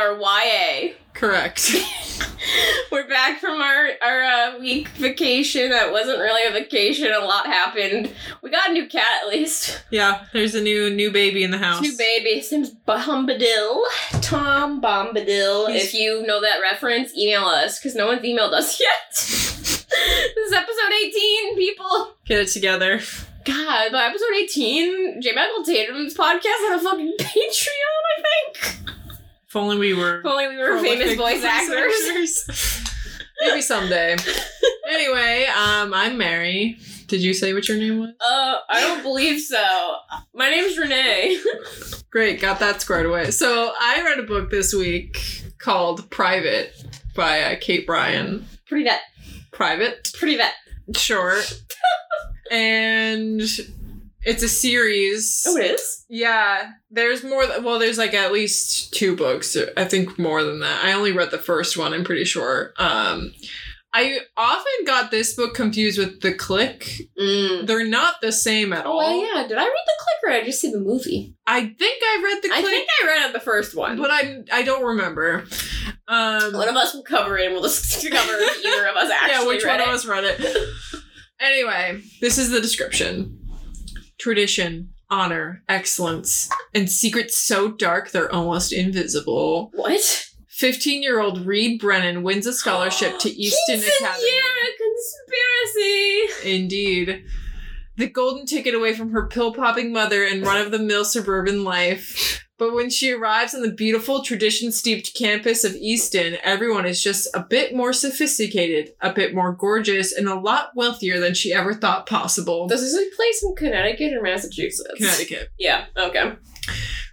our YA. Correct. We're back from our our uh, week vacation. That wasn't really a vacation. A lot happened. We got a new cat at least. yeah, there's a new new baby in the house. New baby. His name's Bombadil. Tom Bombadil. He's- If you know that reference, email us because no one's emailed us yet. this is episode 18, people. Get it together. God, by episode 18, J. Michael Tatum's podcast had a fucking Patreon, I think. If only we were If only we were famous voice actors. actors. Maybe someday. anyway, um, I'm Mary. Did you say what your name was? Uh, I don't believe so. My name's Renee. Great, got that squared away. So I read a book this week called Private by uh, Kate Brian. Pretty vet. Private, Pretty vet. short, and it's a series. Oh, it is? Yeah, there's more. th- Well, there's like at least two books. I think more than that. I only read the first one. I'm pretty sure. Um, I often got this book confused with The Clique. Mm. They're not the same at Oh, all. well, yeah. Did I read The Clique or did I just see the movie? I think I read The Clique. I think I read the first one. but I I don't remember. Um, one of us will cover it and we'll discover if either of us actually yeah, which one it. of us read it? anyway, this is the description: tradition, honor, excellence, and secrets so dark they're almost invisible. What? 15 year old Reed Brennan wins a scholarship to Easton Academy. Conspiracy. Indeed. The golden ticket away from her pill popping mother and run of the mill suburban life. But when she arrives on the beautiful tradition steeped campus of Easton, everyone is just a bit more sophisticated, a bit more gorgeous, and a lot wealthier than she ever thought possible. Does this take place in Connecticut or Massachusetts? Connecticut. Yeah, okay.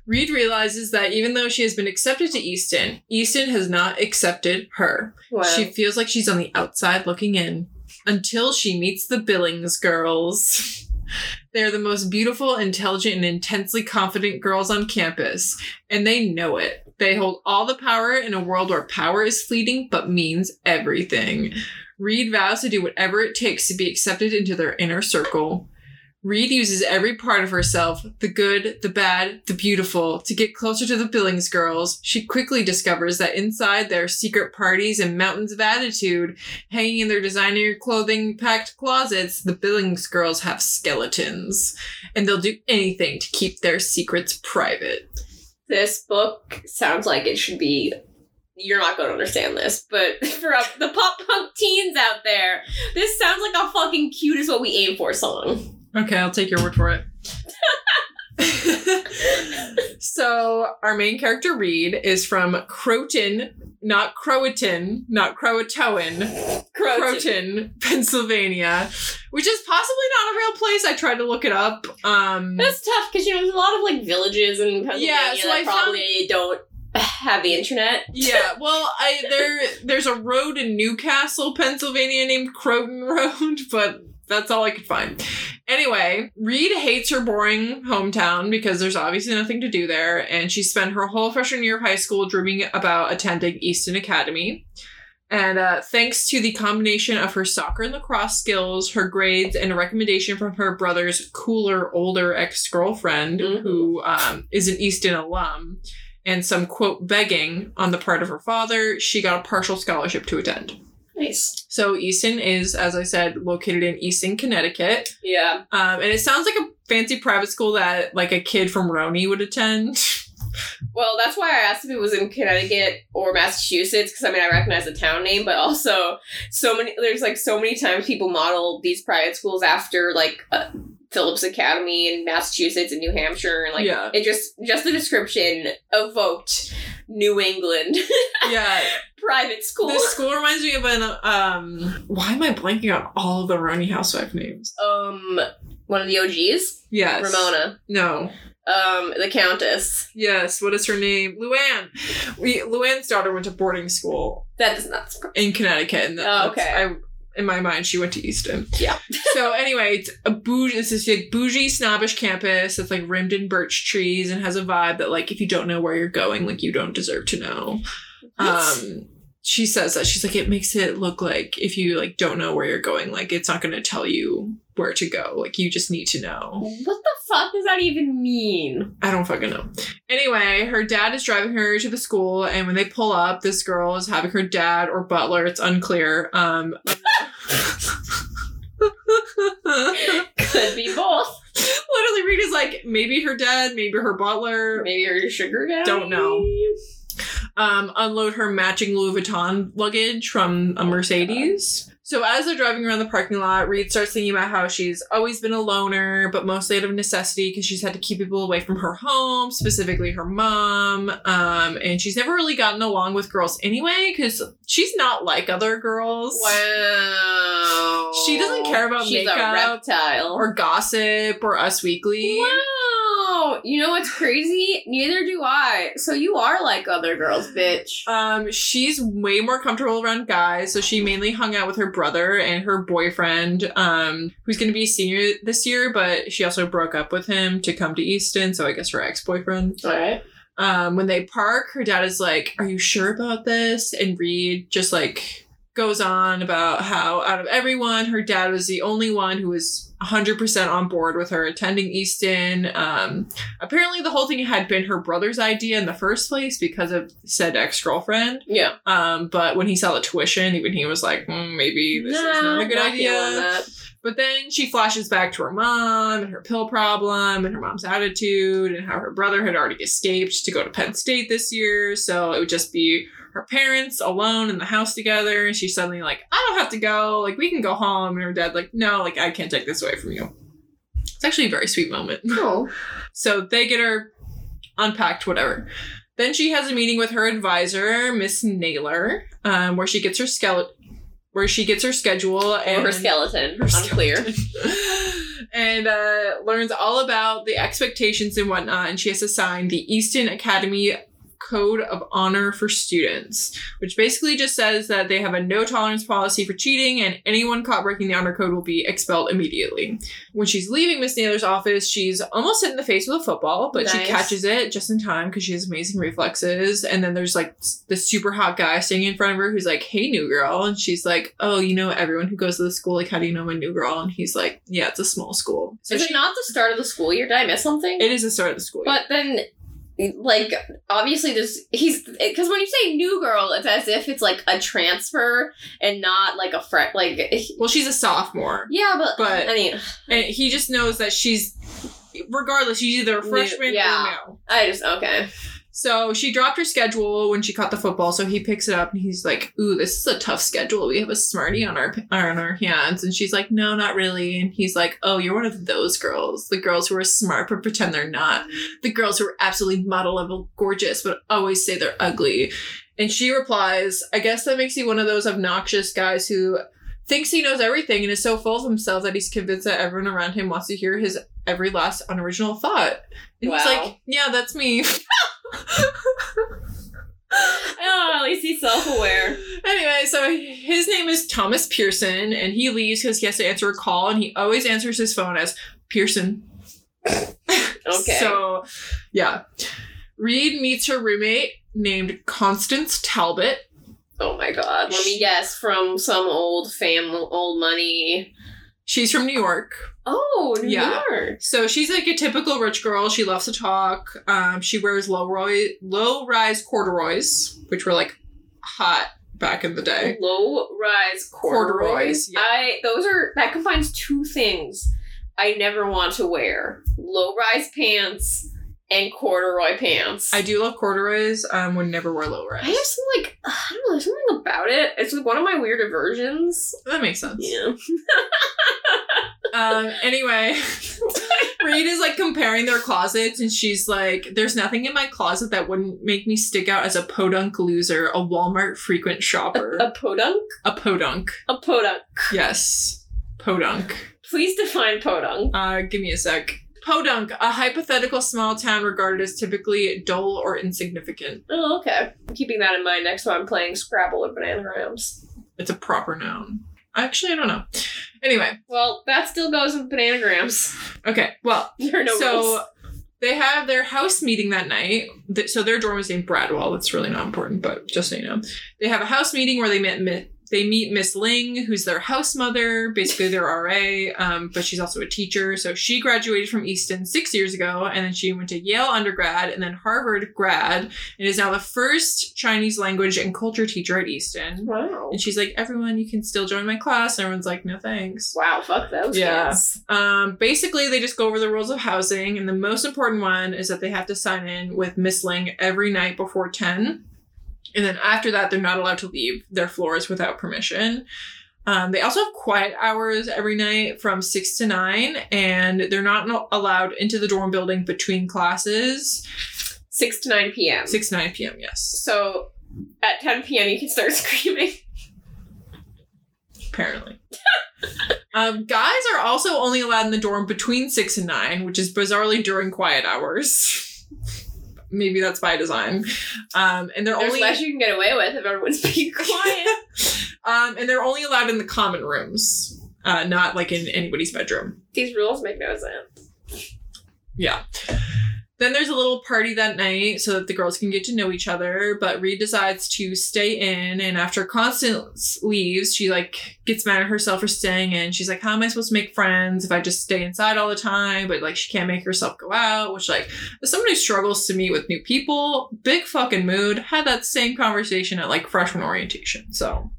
Reed realizes that even though she has been accepted to Easton, Easton has not accepted her. Wow. She feels like she's on the outside looking in until she meets the Billings girls. They're the most beautiful, intelligent, and intensely confident girls on campus, and they know it. They hold all the power in a world where power is fleeting but means everything. Reed vows to do whatever it takes to be accepted into their inner circle. Reed uses every part of herself the good, the bad, the beautiful to get closer to the Billings girls. She quickly discovers that inside their secret parties and mountains of attitude, hanging in their designer clothing packed closets, the Billings girls have skeletons. And they'll do anything to keep their secrets private. this book sounds like it should be you're not going to understand this, but for uh, the pop punk teens out there, this sounds like a fucking cute is what we aim for song. Okay, I'll take your word for it. so, our main character, Reed, is from Croton, not Croatan, not Croatoan, Croton. Croton, Pennsylvania, which is possibly not a real place. I tried to look it up. Um, That's tough because you know there's a lot of like villages in Pennsylvania Yeah, so that I found- probably don't have the internet. yeah, well, I there there's a road in Newcastle, Pennsylvania named Croton Road, but that's all I could find. Anyway, Reed hates her boring hometown because there's obviously nothing to do there, and she spent her whole freshman year of high school dreaming about attending Easton Academy. And uh, thanks to the combination of her soccer and lacrosse skills, her grades, and a recommendation from her brother's cooler, older ex girlfriend, Mhm. who um, is an Easton alum, and some quote begging on the part of her father, she got a partial scholarship to attend. Nice. So Easton is, as I said, located in Easton, Connecticut. Yeah. Um, and it sounds like a fancy private school that like a kid from RHONY would attend. Well, that's why I asked if it was in Connecticut or Massachusetts because I mean I recognize the town name, but also so many there's like so many times people model these private schools after like uh, Phillips Academy in Massachusetts and New Hampshire and like Yeah. it just just the description evoked New England yeah, private school. this school reminds me of an um. Why am I blanking on all the RHONY housewife names? um, one of the OGs, Yes, Ramona, No. um, the Countess. Yes. What is her name? Luann. We Luann's daughter went to boarding school That does not surprise. in Connecticut. And Oh, okay. I, in my mind, she went to Easton. Yeah. so anyway, it's a bougie. It's this like bougie, snobbish campus that's like rimmed in birch trees and has a vibe that like if you don't know where you're going, like you don't deserve to know. Um, she says that she's like it makes it look like if you like don't know where you're going, like it's not going to tell you where to go. Like you just need to know. What the fuck does that even mean? I don't fucking know. Anyway, her dad is driving her to the school, and when they pull up, this girl is having her dad or butler, it's unclear. Um Could be both. Literally is like, maybe her dad, maybe her butler. Maybe her sugar daddy. Don't know. Um, unload her matching Louis Vuitton luggage from a Mercedes. So as they're driving around the parking lot, Reed starts thinking about how she's always been a loner, but mostly out of necessity because she's had to keep people away from her home, specifically her mom. Um, and she's never really gotten along with girls anyway because she's not like other girls. Wow. She doesn't care about She's makeup. Or gossip or Us Weekly. wow. You know what's crazy? Neither do I. So you are like other girls, bitch. Um, she's way more comfortable around guys, so she mainly hung out with her brother and her boyfriend, um, who's gonna be a senior this year, but she also broke up with him to come to Easton, so I guess her ex-boyfriend. Alright. Um, when they park, her dad is like, Are you sure about this? And Reed just like goes on about how out of everyone, her dad was the only one who was 100% on board with her attending Easton. Um, apparently, the whole thing had been her brother's idea in the first place because of said ex girlfriend. Yeah. Um, but when he saw the tuition, even he was like, "Hmm, maybe this is not a good not idea. But then she flashes back to her mom and her pill problem and her mom's attitude and how her brother had already escaped to go to Penn State this year. So it would just be her parents alone in the house together. And she's suddenly like, I don't have to go. Like, we can go home. And her dad, like, no, like, I can't take this away from you. It's actually a very sweet moment. Oh. So they get her unpacked, whatever. Then she has a meeting with her advisor, Miss Naylor, um, where she gets her skeleton, where she gets her schedule Or and her skeleton. her Unclear. skeleton. and uh, learns all about the expectations and whatnot. And she has to sign the Easton Academy Code of Honor for Students, which basically just says that they have a no tolerance policy for cheating, and anyone caught breaking the honor code will be expelled immediately. When she's leaving Miss Naylor's office, she's almost hit in the face with a football, but she catches it just in time because she has amazing reflexes. And then there's like this super hot guy standing in front of her who's like, "Hey, new girl," and she's like, "Oh, you know everyone who goes to the school. Like, how do you know my new girl?" And he's like, "Yeah, it's a small school." So Is she- it not the start of the school year? Did I miss something? It is the start of the school. year. But then, like, obviously, there's he's because when you say new girl, it's as if it's like a transfer and not like a friend. Like, well, she's a sophomore, yeah, but, But- I mean, and he just knows that she's, regardless, she's either a New- freshman yeah. or no. I just okay. So she dropped her schedule when she caught the football. So he picks it up and he's like, "Ooh, this is a tough schedule. We have a smarty on our on our hands." And she's like, "No, not really." And he's like, "Oh, you're one of those girls. The girls who are smart but pretend they're not. The girls who are absolutely model level gorgeous but always say they're ugly." And she replies, "I guess that makes you one of those obnoxious guys who." Thinks he knows everything and is so full of himself that he's convinced that everyone around him wants to hear his every last unoriginal thought. And he's Wow. like, Yeah, that's me. Oh, at least he's self aware. Anyway, so his name is Thomas Pearson, and he leaves because he has to answer a call, and he always answers his phone as Pearson. Okay. So, yeah. Reed meets her roommate named Constance Talbot. Oh my god. Let me guess from some old family, old money. She's from New York. Oh, New Yeah. York. So she's like a typical rich girl. She loves to talk. Um, she wears low roy, low rise corduroys, which were like hot back in the day. Low rise corduroys. Corduroys, yeah. I those are that combines two things I never want to wear: low rise pants and corduroy pants. I do love corduroys. Um, would never wear low rise. I have some like I don't know. There's something about it. It's like one of my weird aversions. That makes sense. Yeah. Um, anyway, Reed is like comparing their closets, and she's like, There's nothing in my closet that wouldn't make me stick out as a podunk loser, a Walmart frequent shopper. A podunk. a podunk. A podunk. Yes. Podunk. Please define podunk. Uh, give me a sec. Podunk, a hypothetical small town regarded as typically dull or insignificant. Oh, okay. I'm keeping that in mind next time I'm playing Scrabble or Bananagrams. It's a proper noun. Actually, I don't know. Anyway, Well, that still goes with Bananagrams. okay, well, There are no so rules. they have their house meeting that night. So their dorm is named Bradwell. That's really not important, but just so you know, they have a house meeting where they met, met they meet Miss Ling, who's their house mother, basically their RA, um, but she's also a teacher. So she graduated from Easton six years ago, and then she went to Yale undergrad and then Harvard grad, and is now the first Chinese language and culture teacher at Easton. Wow. And she's like, everyone, you can still join my class. And everyone's like, no thanks. Wow, fuck those Yeah. kids. Um, basically, they just go over the rules of housing, and the most important one is that they have to sign in with Miss Ling every night before 10. And then after that, they're not allowed to leave their floors without permission. Um, they also have quiet hours every night from 6 to 9, and they're not no- allowed into the dorm building between classes. 6 to 9 p.m. 6 to 9 p.m., yes, So at 10 p.m. you can start screaming. apparently. um, guys are also only allowed in the dorm between 6 and 9, which is bizarrely during quiet hours. Maybe that's by design. Um, and they're There's only less you can get away with if everyone's being quiet. um, and they're only allowed in the common rooms, uh, not like in anybody's bedroom. These rules make no sense. Yeah. Then there's a little party that night so that the girls can get to know each other. But Reed decides to stay in, and after Constance leaves, she like gets mad at herself for staying in. She's like, "How am I supposed to make friends if I just stay inside all the time?" But like, she can't make herself go out. Which like, as someone who struggles to meet with new people, big fucking mood. Had that same conversation at like freshman orientation. So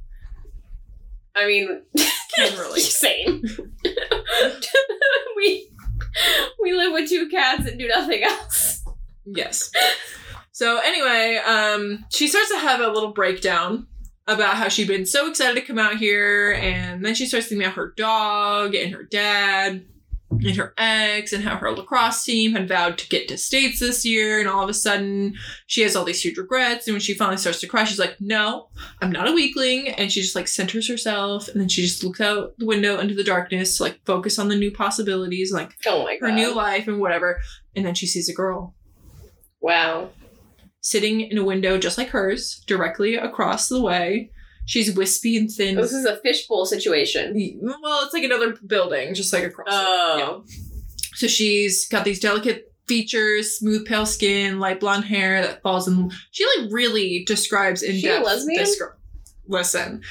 I mean, can relate. same. we we live with two cats and do nothing else. Yes. So anyway, um, she starts to have a little breakdown about how she'd been so excited to come out here, and then she starts thinking about her dog and her dad and her ex and how her lacrosse team had vowed to get to states this year, and all of a sudden she has all these huge regrets. And when she finally starts to cry, she's like, "No, I'm not a weakling," and she just like centers herself, and then she just looks out the window into the darkness to like focus on the new possibilities, like Oh my god. her new life and whatever. And then she sees a girl Wow. sitting in a window just like hers, directly across the way. She's wispy and thin. This is a fishbowl situation. Well, it's like another building, just like across. Oh. So she's got these delicate features, smooth pale skin, light blonde hair that falls in. She like really describes in She a depth lesbian? this girl. Listen.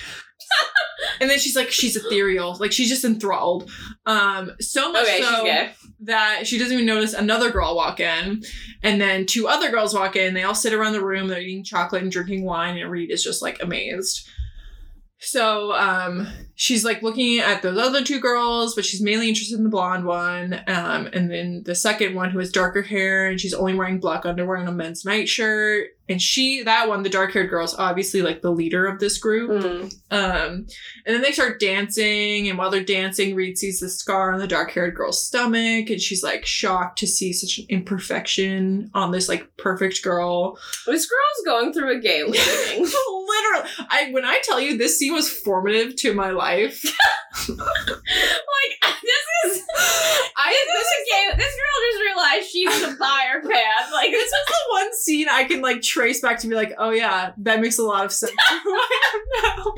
and then she's like, she's ethereal, like she's just enthralled. Um, so much Okay, so that she doesn't even notice another girl walk in, and then two other girls walk in. They all sit around the room. They're eating chocolate and drinking wine, and Reed is just like amazed. So um, she's like looking at those other two girls, but she's mainly interested in the blonde one. Um, and then the second one who has darker hair, and she's only wearing black underwear and a men's nightshirt. And she, that one, the dark haired girl, is obviously like the leader of this group. Mm. Um, and then they start dancing, and while they're dancing, Reed sees the scar on the dark haired girl's stomach, and she's like shocked to see such an imperfection on this like perfect girl. This girl's going through a gay awakening. Literally, I when I tell you this scene was formative to my life, like this is I this is a gay. This girl just realized she needs to buy her pants. Like this was the one scene I can like trace back to be like, oh yeah, that makes a lot of sense for who I am now.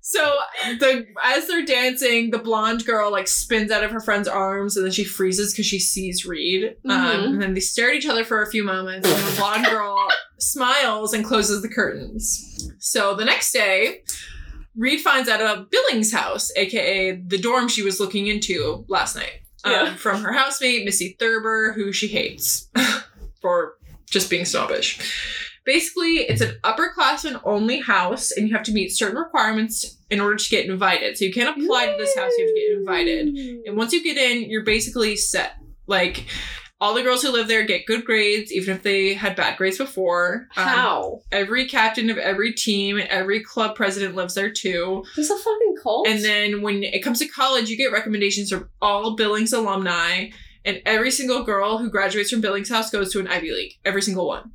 so the as they're dancing, the blonde girl like spins out of her friend's arms and then she freezes because she sees Reed. Um, Mhm. and then they stare at each other for a few moments, and the blonde girl smiles and closes the curtains. So the next day. Reed finds out about Billings' house, aka the dorm she was looking into last night um, from her housemate, Missy Thurber, who she hates for just being snobbish. Basically, it's an upperclassman only house, and you have to meet certain requirements in order to get invited. So you can't apply to this house, you have to get invited. And once you get in, you're basically set. Like, all the girls who live there get good grades, even if they had bad grades before. Um, How? every captain of every team and every club president lives there too. This a fucking cult? And then when it comes to college, you get recommendations from all Billings alumni, and every single girl who graduates from Billings House goes to an Ivy League. Every single one.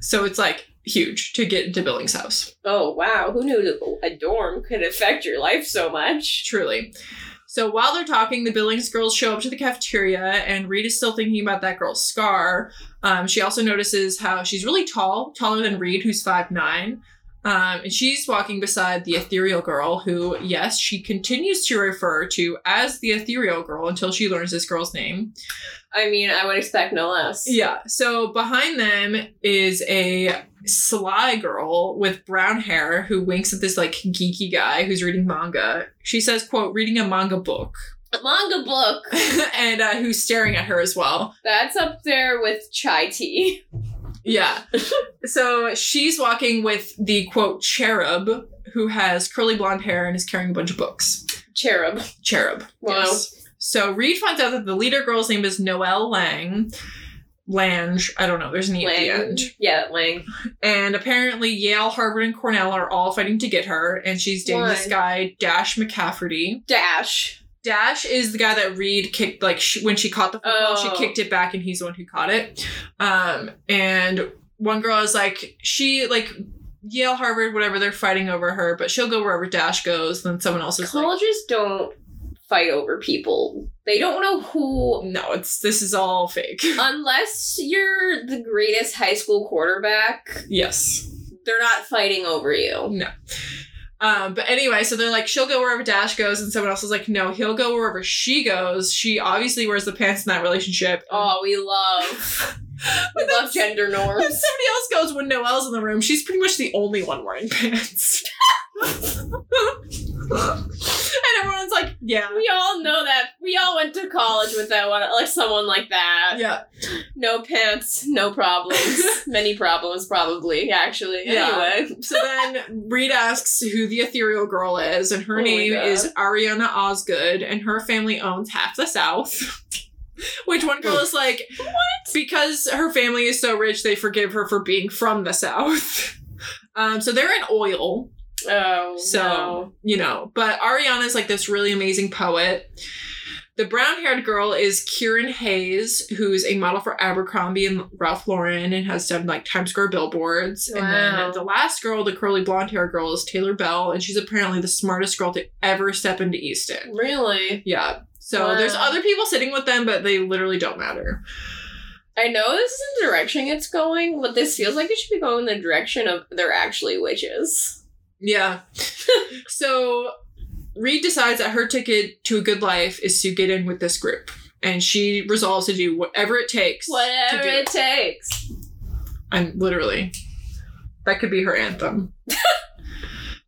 So it's like huge to get into Billings House, oh wow, who knew a dorm could affect your life so much? truly. So while they're talking, the Billings girls show up to the cafeteria, and Reed is still thinking about that girl's scar. Um, she also notices how she's really tall, taller than Reed, who's five nine. Um, and she's walking beside the ethereal girl, who, yes, she continues to refer to as the ethereal girl until she learns this girl's name. I mean, I would expect no less. Yeah. So behind them is a sly girl with brown hair who winks at this like geeky guy who's reading manga. She says, "quote reading a manga book," A manga book. and uh, who's staring at her as well. That's up there with chai tea. Yeah. so she's walking with the quote cherub who has curly blonde hair and is carrying a bunch of books. Cherub. Cherub. Wow. Yes. So Reed finds out that the leader girl's name is Noelle Lang. Lange, I don't know, there's an E at the Lang. end. Yeah, Lang. And apparently Yale, Harvard, and Cornell are all fighting to get her, and she's dating this guy, Dash McCafferty. Dash. Dash is the guy that Reed kicked, like, sh when she caught the football, Oh. she kicked it back, and he's the one who caught it. Um, and one girl is like, she, like, Yale, Harvard, whatever, they're fighting over her, but she'll go wherever Dash goes. Then someone else is like, Colleges don't fight over people. They don't know who no, it's this is all fake. unless you're the greatest high school quarterback, yes. they're not fighting over you. Um, but anyway, so they're like, she'll go wherever Dash goes, and someone else is like, no, he'll go wherever she goes. She obviously wears the pants in that relationship. Oh, we love we love gender If norms. somebody else goes when Noelle's in the room, she's pretty much the only one wearing pants. and everyone's like, yeah. We all know that. We all went to college with that one, like someone like that. Yeah. No pants, no problems. Many problems, probably. Actually, Yeah. anyway. So then Reed asks who the ethereal girl is, and her Oh name is Ariana Osgood, and her family owns half the South. Which one girl is like, what? Because her family is so rich, they forgive her for being from the South. Um, so they're in oil, Oh, So- no. you know, but Ariana is like this really amazing poet. The brown haired girl is Kieran Hayes, who's a model for Abercrombie and Ralph Lauren and has done like Times Square billboards. And then the last girl, the curly blonde hair girl, is Taylor Bell, and she's apparently the smartest girl to ever step into Easton. Really? Yeah. So Wow. there's other people sitting with them, but they literally don't matter. I know this is the direction it's going, but this feels like it should be going in the direction of they're actually witches. Yeah. so Reed decides that her ticket to a good life is to get in with this group. And she resolves to do whatever it takes. Whatever it takes. I'm literally. That could be her anthem.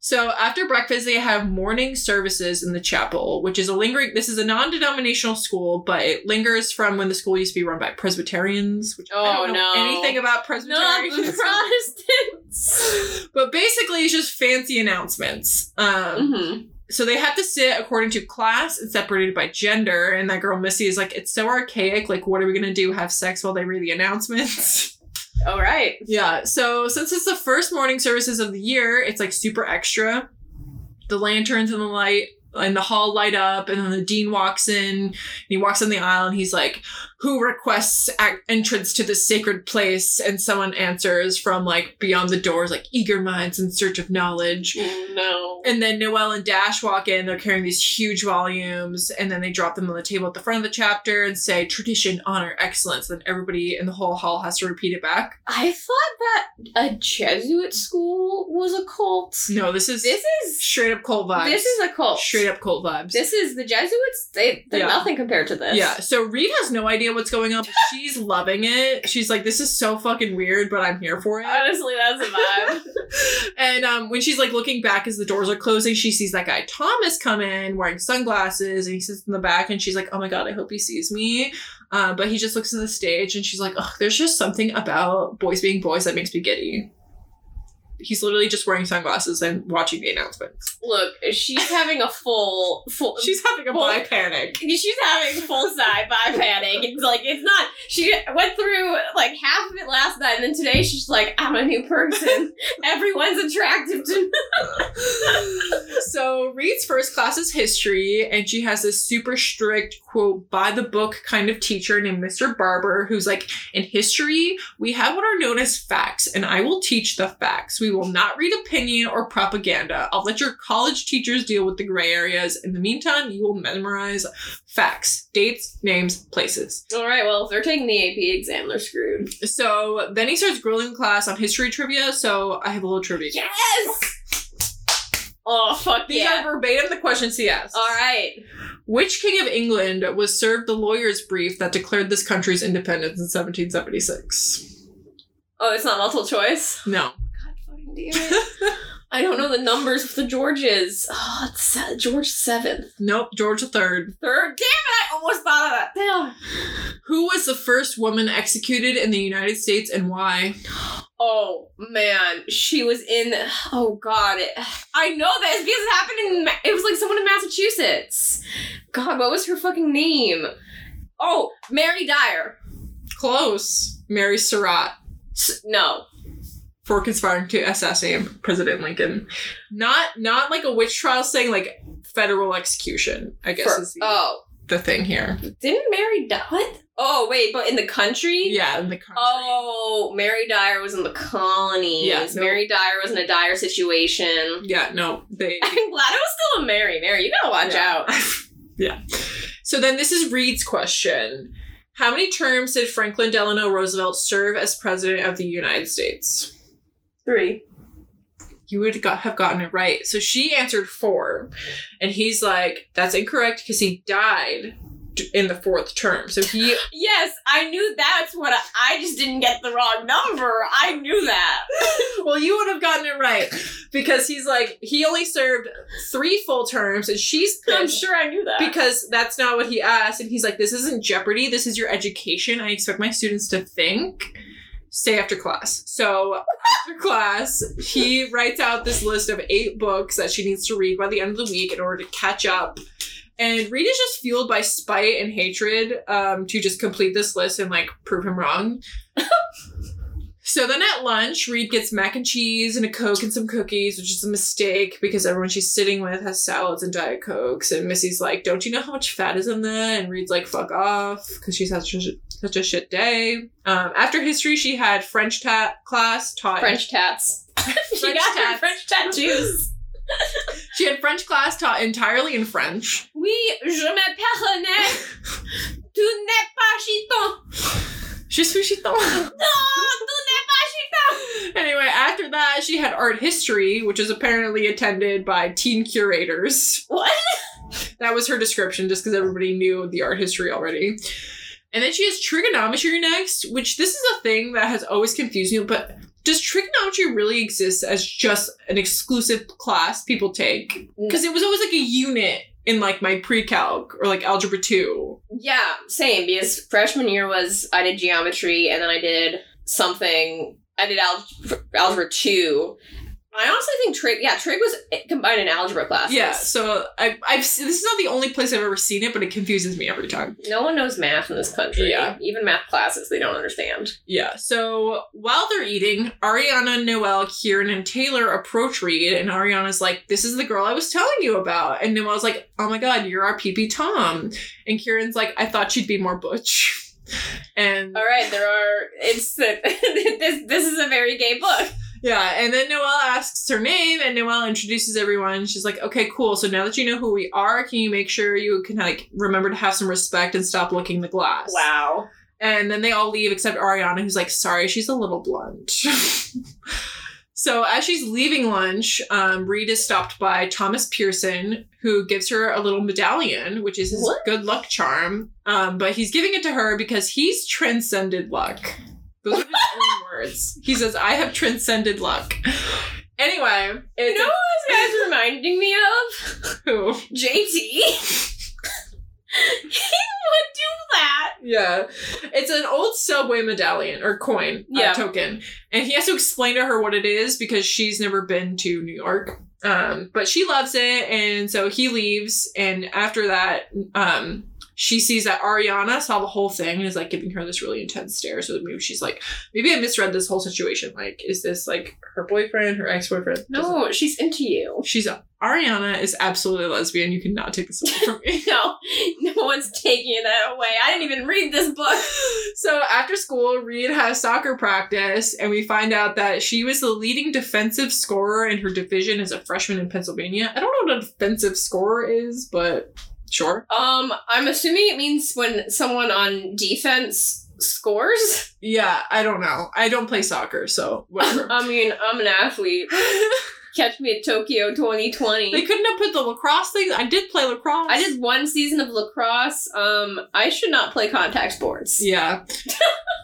so after breakfast, they have morning services in the chapel, which is a lingering. This is a non-denominational school, but it lingers from when the school used to be run by Presbyterians. Which I Oh, don't know no. anything about Not Presbyterians. the Protestants. but basically, it's just fancy announcements. Um, hmm so they have to sit according to class and separated by gender. And that girl Missy is like, it's so archaic. Like, what are we gonna do? Have sex while they read the announcements? All right. Yeah, so since it's the first morning services of the year, it's like super extra. The lanterns and the light and the hall light up, and then the dean walks in. He walks on the aisle, and he's like, "Who requests ac- entrance to this sacred place?" And someone answers from like beyond the doors, like eager minds in search of knowledge. Oh, no. And then Noelle and Dash walk in. They're carrying these huge volumes, and then they drop them on the table at the front of the chapter and say, "Tradition, honor, excellence." Then everybody in the whole hall has to repeat it back. I thought that a Jesuit school was a cult. No, this is This is straight up cult vibes. this is a cult. straight up cult vibes. This is the Jesuits. They they're Yeah. nothing compared to this. yeah. So Reed has no idea what's going on, but she's loving it. She's like, "This is so fucking weird, but I'm here for it." Honestly, that's a vibe. and um, when she's like looking back as the doors are closing, she sees that guy Thomas come in wearing sunglasses, and he sits in the back, and she's like, "Oh my god, I hope he sees me." Uh, but he just looks at the stage, and she's like, "Ugh, there's just something about boys being boys that makes me giddy." He's literally just wearing sunglasses and watching the announcements. Look, she's having a full full. She's having a full, bi panic. She's having full side by panic. It's like it's not. She went through like half of it last night, and then today she's like, "I'm a new person. Everyone's attractive to me." so Reed's first class is history, and she has this super strict quote by the book kind of teacher named Mr. Barber, who's like, in history, we have what are known as facts, and I will teach the facts. We will not read opinion or propaganda. I'll let your college teachers deal with the gray areas. In the meantime, you will memorize facts, dates, names, places. All right. Well, if they're taking the AP exam, they're screwed. So then he starts grilling class on history trivia. So I have a little trivia. Yes. Oh fuck These yeah! are verbatim the questions he asked. All right. Which king of England was served the lawyer's brief that declared this country's independence in 1776? Oh, it's not multiple choice. No. God fucking damn it! I don't know the numbers of the Georges. Oh, it's Se- George seventh, nope, George III. third. Damn it! I almost thought of that. Damn. Who was the first woman executed in the United States and why? Oh man, she was in. Oh god, it, I know this because it happened in. It was like someone in Massachusetts. God, what was her fucking name? Oh, Mary Dyer. Close. Mary Surratt S- no. For conspiring to assassinate President Lincoln. Not not like a witch trial saying like federal execution, I guess For- is the, oh, the thing here. didn't Mary die? What? Oh wait, but in the country. Yeah, in the country. Oh, Mary Dyer was in the colonies. Yeah, no. Mary Dyer was in a dire situation. Yeah, no, they I'm glad it was still a Mary. Mary, you gotta watch Yeah. out. yeah. So then this is Reed's question. How many terms did Franklin Delano Roosevelt serve as president of the United States? Three. You would have gotten it right. So she answered four. And he's like, that's incorrect because he died in the fourth term. So he Yes, I knew that's what I, I just didn't get the wrong number. I knew that. well, you would have gotten it right because he's like, he only served three full terms and she's I'm sure I knew that. because that's not what he asked. And he's like, this isn't Jeopardy. This is your education. I expect my students to think. Stay after class. So after class, he writes out this list of eight books that she needs to read by the end of the week in order to catch up. And Reed is just fueled by spite and hatred um, to just complete this list and like prove him wrong. So then at lunch, Reed gets mac and cheese and a Coke and some cookies, which is a mistake because everyone she's sitting with has salads and Diet Cokes. And Missy's like, Don't you know how much fat is in that? And Reed's like, Fuck off, because she's had such a, such a shit day. Um, after history, she had French ta- class taught. French tats. she got her. French tattoos. She had French class taught entirely in French. Oui, je m'appelle Tu n'es pas chiton. Je suis chiton. Non, tu n'es pas chiton. Anyway, after that, she had art history, which is apparently attended by teen curators. What? That was her description, just because everybody knew the art history already. And then she has trigonometry next, which this is a thing that has always confused me. But does trigonometry really exist as just an exclusive class people take? Mm. Because it was always like a unit in like my pre-calc or like algebra two. Yeah, same. Because freshman year was I did geometry and then I did something. I did algebra, algebra two. I honestly think trig. Yeah, trig was combined in algebra class. Yeah, so I, I've this is not the only place I've ever seen it, but it confuses me every time. No one knows math in this country. Yeah. Even math classes, they don't understand. Yeah. So while they're eating, Ariana, Noelle, Kieran, and Taylor approach Reed, and Ariana's like, "This is the girl I was telling you about," and Noelle's like, "Oh my god, you're our PP Tom," and Kieran's like, "I thought she'd be more butch," and All right, there are. It's this. This is a very gay book. yeah, and then Noelle asks her name, and Noelle introduces everyone. She's like, "Okay, cool. So now that you know who we are, can you make sure you can like remember to have some respect and stop licking the glass?" Wow. And then they all leave except Ariana, who's like, sorry, she's a little blunt. so as she's leaving lunch, um, Reed is stopped by Thomas Pearson, who gives her a little medallion, which is his What? good luck charm. Um, but he's giving it to her because he's transcended luck. Those are his own words. He says, I have transcended luck. Anyway, You know what this guy's reminding me of? who? JT. he would do that. Yeah. It's an old subway medallion or coin uh, token. And he has to explain to her what it is because she's never been to New York. Um, but she loves it and so he leaves and after that um she sees that Ariana saw the whole thing and is like giving her this really intense stare. So maybe she's like, maybe I misread this whole situation. Like, is this like her boyfriend, her ex boyfriend? No, she's into you. She's Ariana is absolutely lesbian. You cannot take this away from me. No, no one's taking that away. I didn't even read this book. so after school, Reed has soccer practice, and we find out that she was the leading defensive scorer in her division as a freshman in Pennsylvania. I don't know what a defensive scorer is, but sure. Um, I'm assuming it means when someone on defense scores. Yeah, I don't know. I don't play soccer, so whatever. I mean, I'm an athlete. Catch me at Tokyo 2020. they couldn't have put the lacrosse thing. I did play lacrosse. I did one season of lacrosse. Um, I should not play contact sports. Yeah.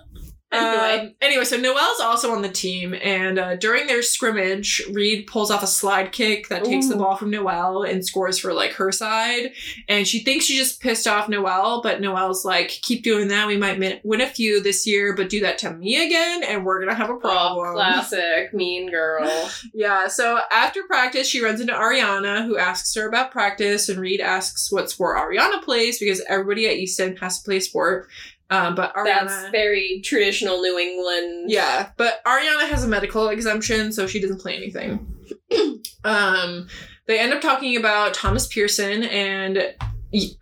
Anyway. Um, anyway, so Noelle's also on the team, and uh, during their scrimmage, Reed pulls off a slide kick that takes the ball from Noelle and scores for like her side. And she thinks she just pissed off Noelle, but Noelle's like, "Keep doing that. We might min- win a few this year, but do that to me again, and we're gonna have a Oh, problem." classic mean girl. Yeah, so after practice, she runs into Ariana, who asks her about practice, and Reed asks what sport Ariana plays because everybody at Easton has to play sport. Um, but Ariana. That's very traditional New England. Yeah, but Ariana has a medical exemption, so she doesn't play anything. um, they end up talking about Thomas Pearson, and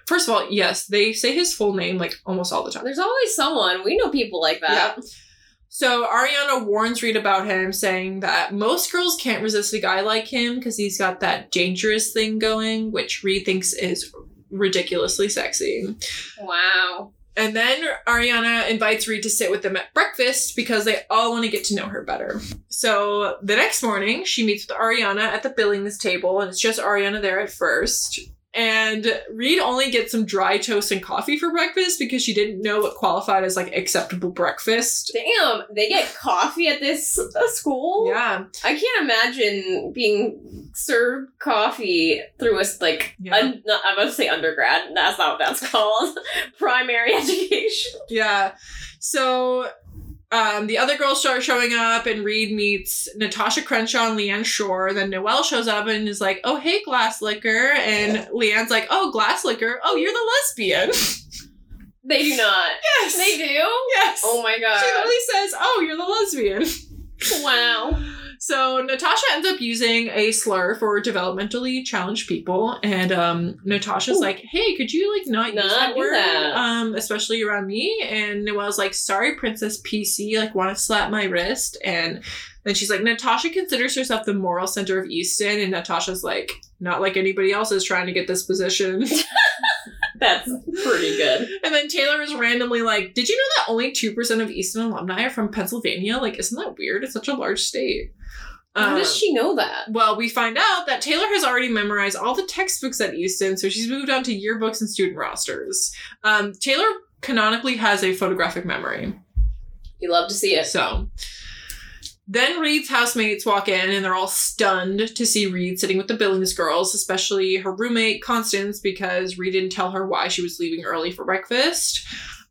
first of all, yes, they say his full name like almost all the time. There's always someone. We know people like that. So Ariana warns Reed about him, saying that most girls can't resist a guy like him because he's got that dangerous thing going, which Reed thinks is ridiculously sexy. Wow. And then Ariana invites Reed to sit with them at breakfast because they all want to get to know her better. So the next morning, she meets with Ariana at the Billings table, and it's just Ariana there at first. And Reed only gets some dry toast and coffee for breakfast because she didn't know what qualified as like acceptable breakfast. Damn, they get coffee at this uh, school? Yeah. I can't imagine being served coffee through a like, Yeah. un- not, I'm about to say undergrad. That's not what that's called. Primary education. Yeah. So um, the other girls start showing up, and Reed meets Natasha Crenshaw and Leanne Shore. Then Noelle shows up and is like, "Oh, hey, Glass Liquor," and Leanne's like, "Oh, Glass Liquor. Oh, you're the lesbian." They do not. yes. They do? Yes. Oh my god. She literally says, "Oh, you're the lesbian." Wow. So Natasha ends up using a slur for developmentally challenged people, and um, Natasha's Ooh. like, "Hey, could you like not, use Not that word, that." um, especially around me?" And Noelle's like, "Sorry, Princess PC, like want to slap my wrist." And then she's like, "Natasha considers herself the moral center of Easton," and Natasha's like, "Not like anybody else is trying to get this position." That's pretty good. and then Taylor is randomly like, "Did you know that only two percent of Easton alumni are from Pennsylvania? Like, isn't that weird? It's such a large state." How Um, does she know that? well, we find out that Taylor has already memorized all the textbooks at Easton, so she's moved on to yearbooks and student rosters. Um, Taylor canonically has a photographic memory. You love to see it. So then Reed's housemates walk in and they're all stunned to see Reed sitting with the Billings girls, especially her roommate Constance, because Reed didn't tell her why she was leaving early for breakfast.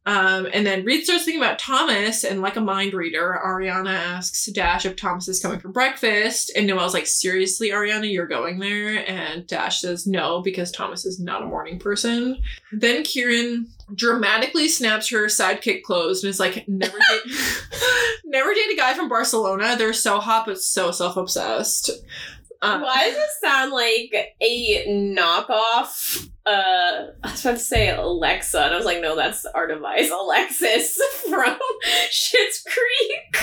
Um, and then Reed starts thinking about Thomas, and like a mind reader, Ariana asks Dash if Thomas is coming for breakfast. And Noelle's like, Seriously, Ariana, you're going there? And Dash says no, because Thomas is not a morning person. Then Kieran dramatically snaps her sidekick clothes and is like, Never date, never date a guy from Barcelona. They're so hot, but so self obsessed. Um, Why does it sound like a knockoff? Uh, I was about to say Alexa, and I was like, no, that's our device, Alexis from Schitt's Creek.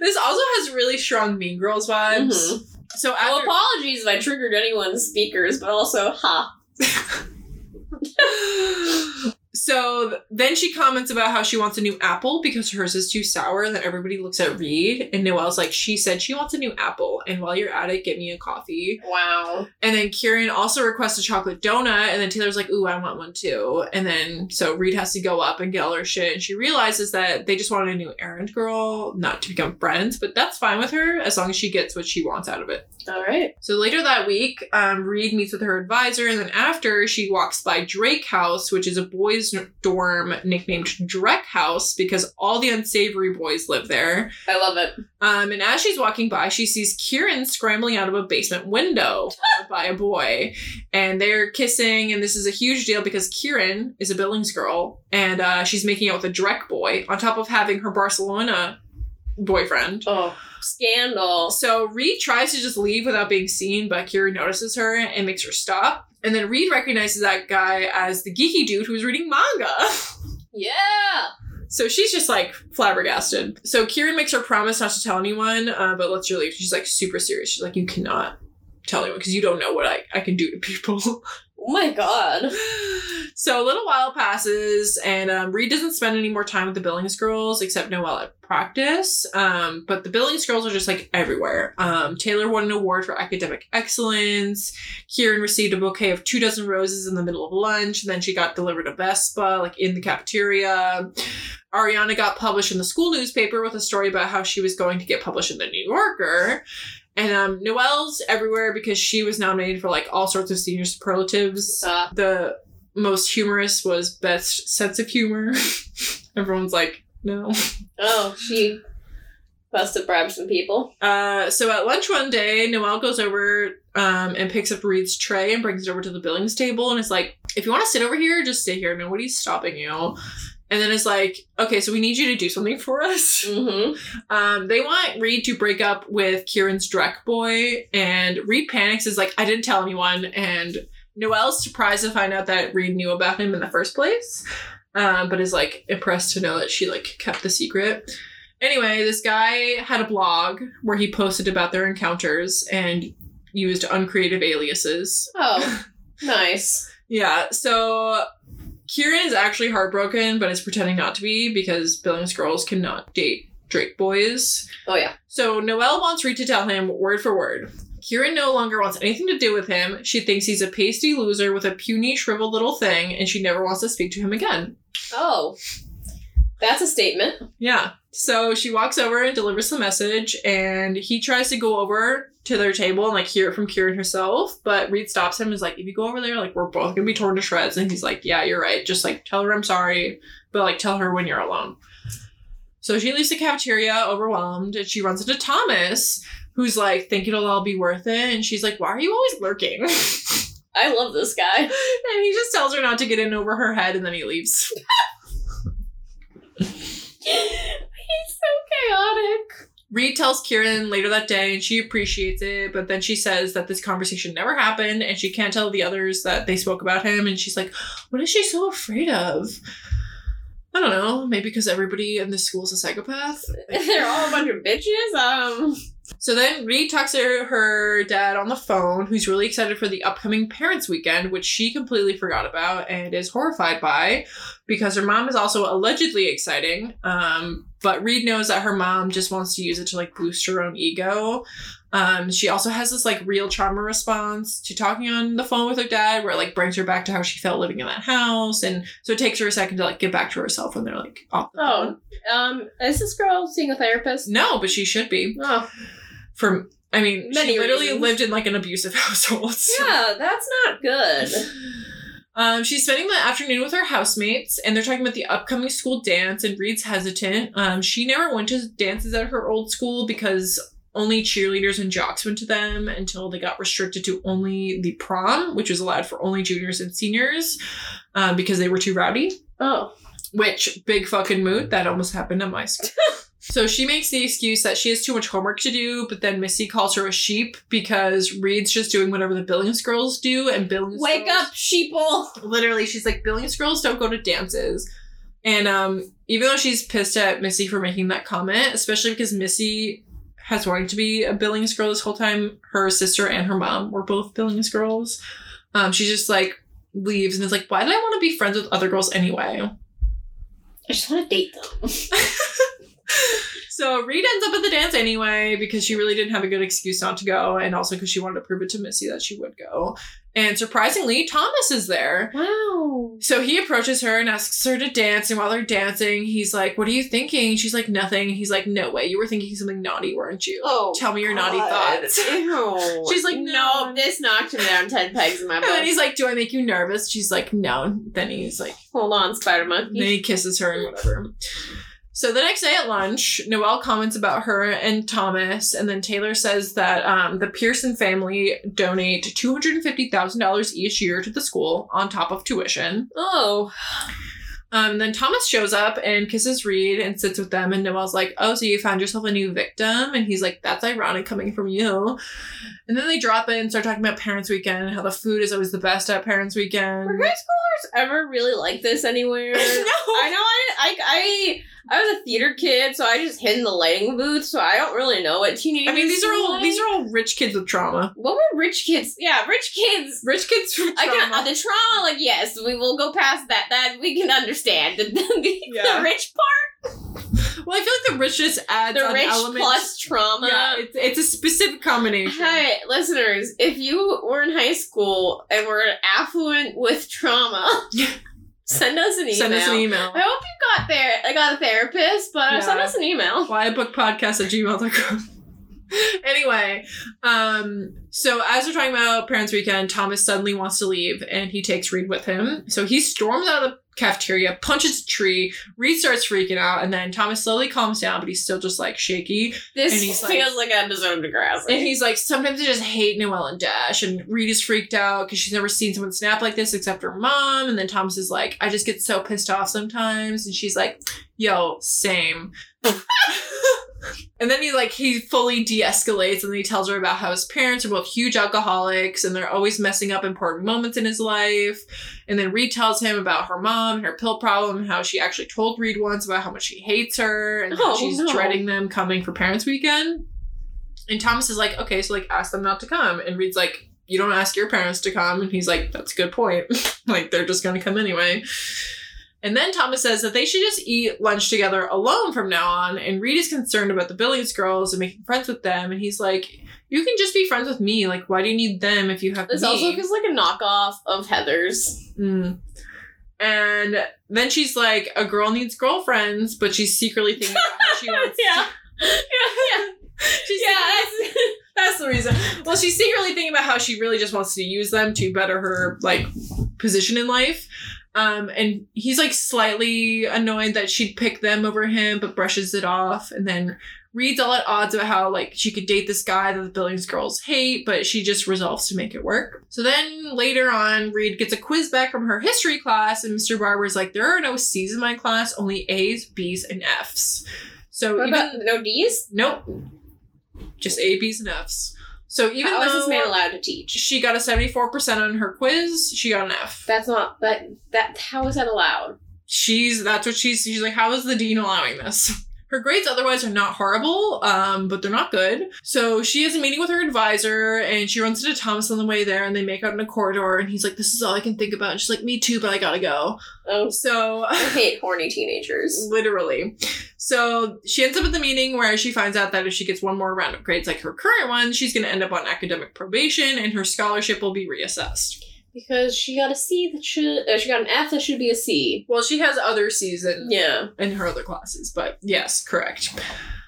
This also has really strong Mean Girls vibes. Mhm. So Well, apologies if I triggered anyone's speakers, but also, ha. so th- then she comments about how she wants a new apple because hers is too sour. And then everybody looks at Reed, and Noelle's like, she said she wants a new apple, and while you're at it, get me a coffee. Wow. And then Kieran also requests a chocolate donut, and then Taylor's like, ooh, I want one too. And then so Reed has to go up and get all her shit, and she realizes that they just wanted a new errand girl, not to become friends, but that's fine with her as long as she gets what she wants out of it. All right. So later that week, um, Reed meets with her advisor, and then after she walks by Drake House, which is a boys' boys' dorm nicknamed Drek House because all the unsavory boys live there. I love it. Um, and as she's walking by, she sees Kieran scrambling out of a basement window by a boy. And they're kissing, and this is a huge deal because Kieran is a Billings girl, and uh, she's making out with a Drek boy on top of having her Barcelona boyfriend. Oh, scandal. So Reed tries to just leave without being seen, but Kira notices her and makes her stop. And then Reed recognizes that guy as the geeky dude who was reading manga. Yeah. so she's just like flabbergasted. So Kieran makes her promise not to tell anyone, uh, but lets her leave. She's like super serious. She's like, you cannot tell anyone because you don't know what I, I can do to people. Oh my god. so a little while passes, and um, Reed doesn't spend any more time with the Billings girls except Noelle at practice. Um, but the Billings girls are just like everywhere. Um, Taylor won an award for academic excellence. Kieran received a bouquet of two dozen roses in the middle of lunch, and then she got delivered a Vespa like in the cafeteria. Ariana got published in the school newspaper with a story about how she was going to get published in the New Yorker. And um, Noelle's everywhere because she was nominated for like all sorts of senior superlatives. Uh, The most humorous was best sense of humor. Everyone's like, no. oh, she must have bribed some people. Uh, so at lunch one day, Noelle goes over um, and picks up Reed's tray and brings it over to the Billings table and is like, if you want to sit over here, just sit here. Nobody's stopping you. And then it's like, okay, so we need you to do something for us. Mm-hmm. Um, they want Reed to break up with Kieran's Drake boy, and Reed panics, is like, I didn't tell anyone. And Noelle's surprised to find out that Reed knew about him in the first place, um, but is like impressed to know that she like kept the secret. Anyway, this guy had a blog where he posted about their encounters and used uncreative aliases. Oh, nice. Yeah, so Kieran is actually heartbroken, but is pretending not to be because Billings girls cannot date Drake boys. Oh yeah. So Noelle wants Reed to tell him word for word. Kieran no longer wants anything to do with him. She thinks he's a pasty loser with a puny, shriveled little thing, and she never wants to speak to him again. Oh, that's a statement. Yeah. So she walks over and delivers the message, and he tries to go over to their table and like hear it from Kieran herself. But Reed stops him and is like, if you go over there, like we're both gonna be torn to shreds. And he's like, Yeah, you're right. Just like tell her I'm sorry, but like tell her when you're alone. So she leaves the cafeteria overwhelmed and she runs into Thomas, who's like, think it'll all be worth it. And she's like, Why are you always lurking? I love this guy. And he just tells her not to get in over her head and then he leaves. He's so chaotic. Reed tells Kieran later that day and she appreciates it, but then she says that this conversation never happened and she can't tell the others that they spoke about him. And she's like, What is she so afraid of? I don't know, maybe because everybody in this school is a psychopath. They're all a bunch of bitches. Um. So then Reed talks to her dad on the phone, who's really excited for the upcoming parents' weekend, which she completely forgot about and is horrified by because her mom is also allegedly exciting. Um, but Reed knows that her mom just wants to use it to like boost her own ego. Um, she also has this like real trauma response to talking on the phone with her dad, where it like brings her back to how she felt living in that house, and so it takes her a second to like get back to herself when they're like off. The Oh. phone. Um. Is this girl seeing a therapist? no, but she should be. Oh. For I mean, Many she literally reasons. lived in like an abusive household. so- Yeah, that's not good. Um, she's spending the afternoon with her housemates, and they're talking about the upcoming school dance. And Reed's hesitant. Um, she never went to dances at her old school because only cheerleaders and jocks went to them until they got restricted to only the prom, which was allowed for only juniors and seniors, um, because they were too rowdy. Oh. Which big fucking mood that almost happened at my school. So she makes the excuse that she has too much homework to do, but then Missy calls her a sheep because Reed's just doing whatever the Billings girls do, and Billings Wake girls- up, sheeple. literally she's like billings girls don't go to dances and um even though she's pissed at missy for making that comment especially because missy has wanted to be a billings girl this whole time her sister and her mom were both billings girls um she just like leaves and is like why did i want to be friends with other girls anyway I just want to date them. So Reed ends up at the dance anyway because she really didn't have a good excuse not to go, and also because she wanted to prove it to Missy that she would go. And surprisingly, Thomas is there. Wow. So he approaches her and asks her to dance. And while they're dancing, he's like, What are you thinking? She's like, Nothing. He's like, No way. You were thinking something naughty, weren't you? Oh, Tell me your naughty thoughts. Ew. She's like, no, no. this knocked him down 10 pegs in my And then book. he's like, Do I make you nervous? She's like, No. Then he's like, Hold on, Spider then Monkey. he kisses her and whatever. So the next day at lunch, Noelle comments about her and Thomas, and then Taylor says that um, the Pearson family donate two hundred and fifty thousand dollars each year to the school on top of tuition. Oh. Um, then Thomas shows up and kisses Reed and sits with them, and Noelle's like, "Oh, so you found yourself a new victim?" And he's like, "That's ironic coming from you." And then they drop in and start talking about Parents Weekend and how the food is always the best at Parents Weekend. Were high schoolers ever really like this anywhere? no. I know I, I I I was a theater kid, so I just hid in the lighting booth, so I don't really know what teenagers. I mean, these are all like. these are all rich kids with trauma. what were rich kids? Yeah, rich kids. Rich kids with I trauma. can uh, the trauma, like yes, we will go past that. That we can understand the, the, Yeah. the rich part, well, I feel like the richness adds the rich element. plus trauma. yeah, it's, it's a specific combination. Hi, listeners. If you were in high school and were affluent with trauma, send us an email. Send us an email. I hope you got there. I got a therapist, but Yeah. send us an email. Whybookpodcast at gmail.com. anyway, um, so as we're talking about Parents Weekend, Thomas suddenly wants to leave and he takes Reed with him. So he storms out of the cafeteria, punches a tree, Reed starts freaking out, and then Thomas slowly calms down, but he's still just like shaky. This And he's like- feels like an episode of Degrassi. And he's like, sometimes I just hate Noelle and Dash. And Reed is freaked out because she's never seen someone snap like this except her mom. And then Thomas is like, I just get so pissed off sometimes. And she's like, yo, same. and then he like he fully de-escalates and then he tells her about how his parents are both huge alcoholics and they're always messing up important moments in his life. And then Reed tells him about her mom and her pill problem and how she actually told Reed once about how much she hates her and how Oh, she's no. dreading them coming for parents weekend. And Thomas is like, okay, so like ask them not to come. And Reed's like, you don't ask your parents to come. And he's like, that's a good point. like they're just gonna come anyway. And then Thomas says that they should just eat lunch together alone from now on. And Reed is concerned about the Billings girls and making friends with them. And he's like, you can just be friends with me. Like, why do you need them if you have this me? also feels like a knockoff of Heather's. Mm. And then she's like, a girl needs girlfriends, but she's secretly thinking about how she wants yeah. yeah, yeah. She's Yeah, secretly- that's the reason. Well, she's secretly thinking about how she really just wants to use them to better her like position in life. Um, and he's like slightly annoyed that she'd pick them over him, but brushes it off. And then reads all at odds about how like she could date this guy that the Billings girls hate, but she just resolves to make it work. So then later on, Reed gets a quiz back from her history class, and Mr. Barber's like, "There are no C's in my class, only A's, B's, and F's." So What even about no D's? Nope. Just A, B's, and F's. So even How is though oh. this man allowed to teach? she got a 74% on her quiz, she got an F. That's not that that. How is that allowed? She's that's what she's she's like, how is the dean allowing this? Her grades otherwise are not horrible, um, but they're not good. So she has a meeting with her advisor and she runs into Thomas on the way there and they make out in a corridor and he's like, This is all I can think about. And she's like, Me too, but I gotta go. Oh, So I hate horny teenagers. Literally. So she ends up at the meeting where she finds out that if she gets one more round of grades like her current one, she's going to end up on academic probation and her scholarship will be reassessed. Because she got a C that should. Uh, she got an F that should be a C. Well, she has other C's seasons Yeah. in her other classes, but yes, correct.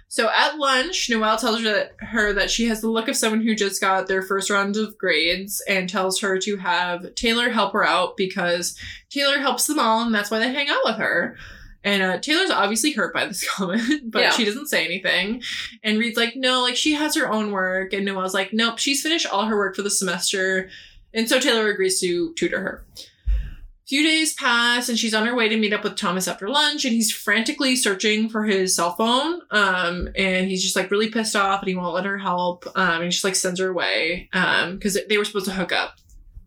So at lunch, Noelle tells her that, her that she has the look of someone who just got their first round of grades and tells her to have Taylor help her out because Taylor helps them all and that's why they hang out with her. And uh, Taylor's obviously hurt by this comment, but Yeah. she doesn't say anything. And Reed's like, no, like she has her own work. And Noelle's like, nope, she's finished all her work for the semester. And so Taylor agrees to tutor her. A Few days pass and she's on her way to meet up with Thomas after lunch and he's frantically searching for his cell phone. Um, and he's just like really pissed off and he won't let her help. Um, and he just like sends her away. Um, because they were supposed to hook up.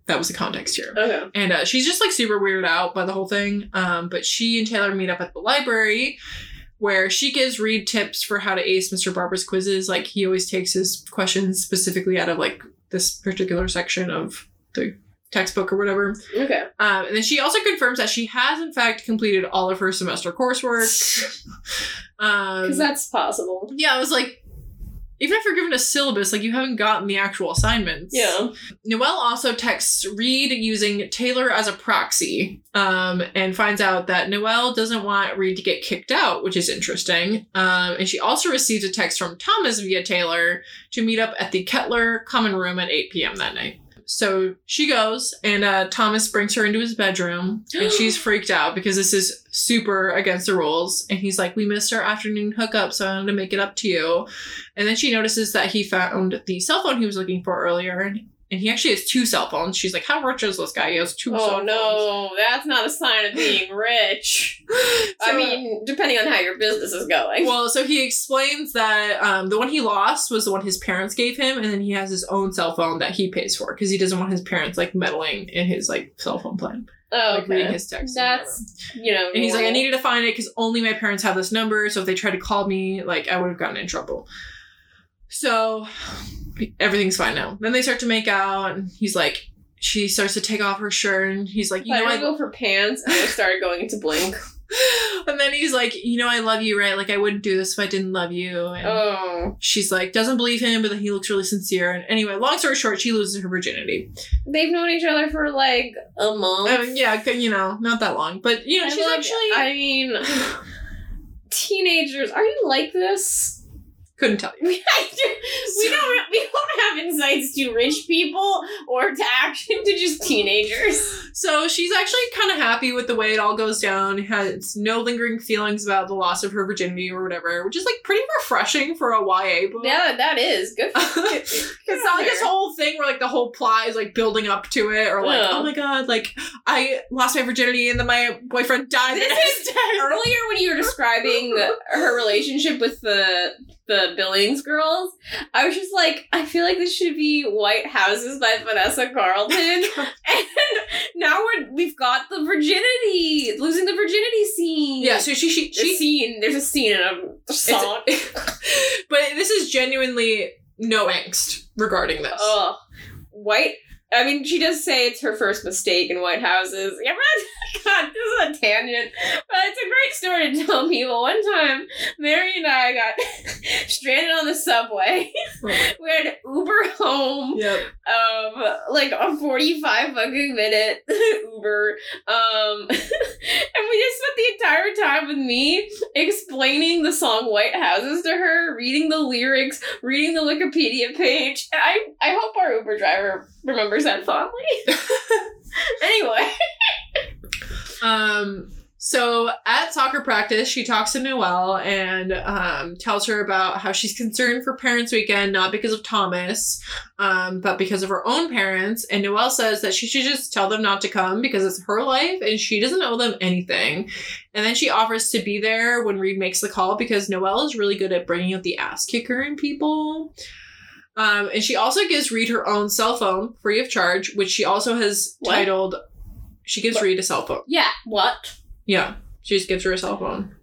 That was the context here. Okay. And uh, she's just like super weirded out by the whole thing. Um, but she and Taylor meet up at the library where she gives Reed tips for how to ace Mr. Barber's quizzes. Like he always takes his questions specifically out of like this particular section of the textbook or whatever. Okay. Um, and then she also confirms that she has, in fact, completed all of her semester coursework. Um, Because that's possible. yeah, I was like, even if you're given a syllabus, like you haven't gotten the actual assignments. Yeah. Noelle also texts Reed using Taylor as a proxy um, and finds out that Noelle doesn't want Reed to get kicked out, which is interesting. Um, and she also receives a text from Thomas via Taylor to meet up at the Kettler common room at 8 p.m. that night. So she goes, and uh, Thomas brings her into his bedroom, and she's freaked out because this is super against the rules. And he's like, We missed our afternoon hookup, so I wanted to make it up to you. And then she notices that he found the cell phone he was looking for earlier, and and he actually has two cell phones. She's like, How rich is this guy? He has two cell phones. Oh no, that's not a sign of being rich. I mean, depending on how your business is going. Well, so he explains that um, the one he lost was the one his parents gave him, and then he has his own cell phone that he pays for because he doesn't want his parents like meddling in his like cell phone plan, oh, like reading his texts. and. That's you know. And he's like, I needed to find it because only my parents have this number. So if they tried to call me, like I would have gotten in trouble. So everything's fine now. Then they start to make out, and he's like, she starts to take off her shirt, and he's like, you I know, I. go for pants, and I started going into blink. and then he's like, you know, I love you, right? Like I wouldn't do this if I didn't love you. And Oh, she's like, doesn't believe him, but then he looks really sincere. And anyway, long story short, she loses her virginity. they've known each other for like a month. I mean, yeah, you know, not that long, but you know, I she's like- actually I mean, teenagers, are you like this? Couldn't tell you. we don't we don't have insights to rich people or to action to just teenagers. So she's actually kind of happy with the way it all goes down. Has no lingering feelings about the loss of her virginity or whatever, which is like pretty refreshing for a YA book. Yeah, that is good. it's not like this whole thing where like the whole plot is like building up to it, or like, Yeah. oh my god, like I lost my virginity and then my boyfriend died This day. Earlier, when you were describing her relationship with the the Billings girls, I was just like, I feel like this should be White Houses by Vanessa Carlton, and now we're we've got the virginity, losing the virginity scene. Yeah, so she she she scene. There's a scene in a song. but this is genuinely no angst regarding this. Ugh. White. I mean, she does say it's her first mistake in White Houses. Yeah, but God, this is a tangent. But it's a great story to tell people. One time, Mary and I got stranded on the subway. we had Uber home, Yep. um, like a 45 fucking minute Uber. Um, and we just spent the entire time with me explaining the song White Houses to her, reading the lyrics, reading the Wikipedia page. And I, I hope our Uber driver remembers that fondly. anyway. Um, so at soccer practice, she talks to Noelle and um, tells her about how she's concerned for Parents Weekend, not because of Thomas, um, but because of her own parents. And Noelle says that she should just tell them not to come because it's her life and she doesn't owe them anything. And then she offers to be there when Reed makes the call because Noelle is really good at bringing out the ass kicker in people. Um, and she also gives Reed her own cell phone free of charge, which she also has What? titled. She gives What? Reed a cell phone. Yeah, what? Yeah, she just gives her a cell phone.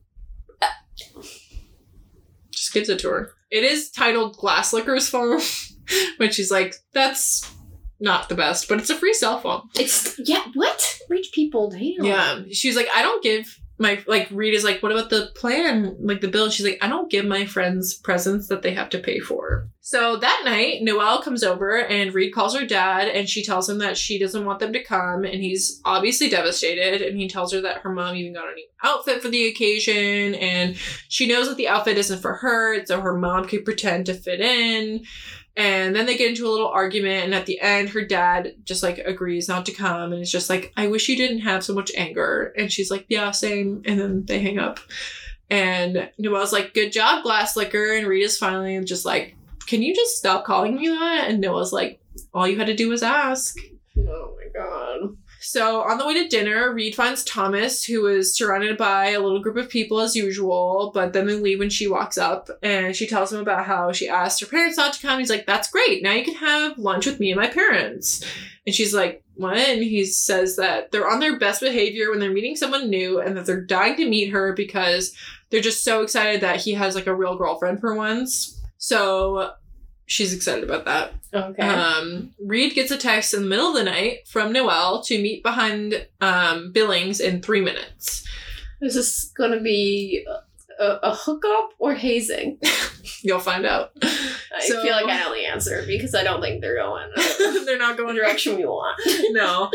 Just gives it to her. It is titled Glasslicker's phone, which is like, that's not the best, but it's a free cell phone. It's, yeah, what? Rich people, damn. Yeah. She's like, I don't give my, like, Reed is like, what about the plan? Like, the bill? She's like, I don't give my friends presents that they have to pay for. So that night, Noelle comes over and Reed calls her dad and she tells him that she doesn't want them to come and he's obviously devastated and he tells her that her mom even got a new outfit for the occasion and she knows that the outfit isn't for her so her mom could pretend to fit in and then they get into a little argument and at the end her dad just like agrees not to come and it's just like i wish you didn't have so much anger. And she's like yeah same. And then they hang up. And Noelle's like good job Glasslicker and rita's finally just like can you just stop calling me that? And noelle's like all you had to do was ask. Oh my god. So on the way to dinner, Reed finds Thomas, who is surrounded by a little group of people as usual, but then they leave when she walks up and she tells him about how she asked her parents not to come. He's like, That's great. Now you can have lunch with me and my parents. And she's like, What? And he says that they're on their best behavior when they're meeting someone new and that they're dying to meet her because they're just so excited that he has like a real girlfriend for once. So she's excited about that. Okay. Um, Reed gets a text in the middle of the night from Noelle to meet behind um, Billings in three minutes. Is this gonna be a, a hookup or hazing? You'll find out. I So- feel like I know the answer because I don't think they're going They're not going the going direction we want. no.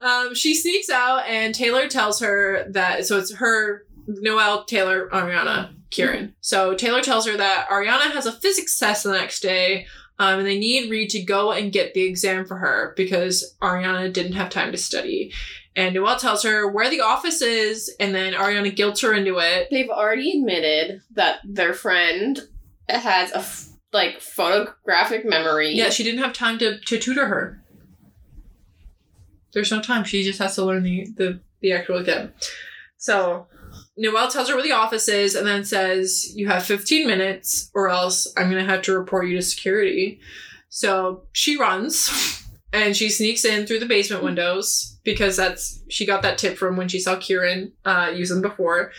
Um, she sneaks out, and Taylor tells her that. So it's her, Noelle, Taylor, Ariana, Kieran. So Taylor tells her that Ariana has a physics test the next day, um, and they need Reed to go and get the exam for her because Ariana didn't have time to study. And Noelle tells her where the office is, and then Ariana guilts her into it. They've already admitted that their friend has a f- like photographic memory. Yeah, she didn't have time to, to tutor her. There's no time. She just has to learn the, the, the actual exam. So Noelle tells her where the office is and then says, You have 15 minutes or else I'm going to have to report you to security. So she runs and she sneaks in through the basement windows because that's she got that tip from when she saw Kieran uh, use them before.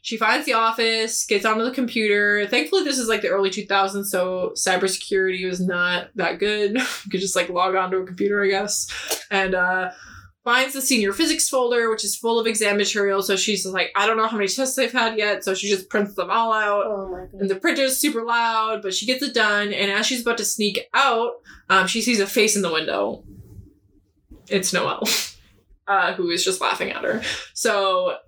She finds the office, gets onto the computer. Thankfully, this is like the early 2000s, so cybersecurity was not that good. you could just like log onto a computer, I guess. And uh, finds the senior physics folder, which is full of exam material. So she's like, I don't know how many tests they've had yet. So she just prints them all out. Oh my god. And the printer is super loud, but she gets it done. And as she's about to sneak out, um, she sees a face in the window. It's Noelle, uh, who is just laughing at her. So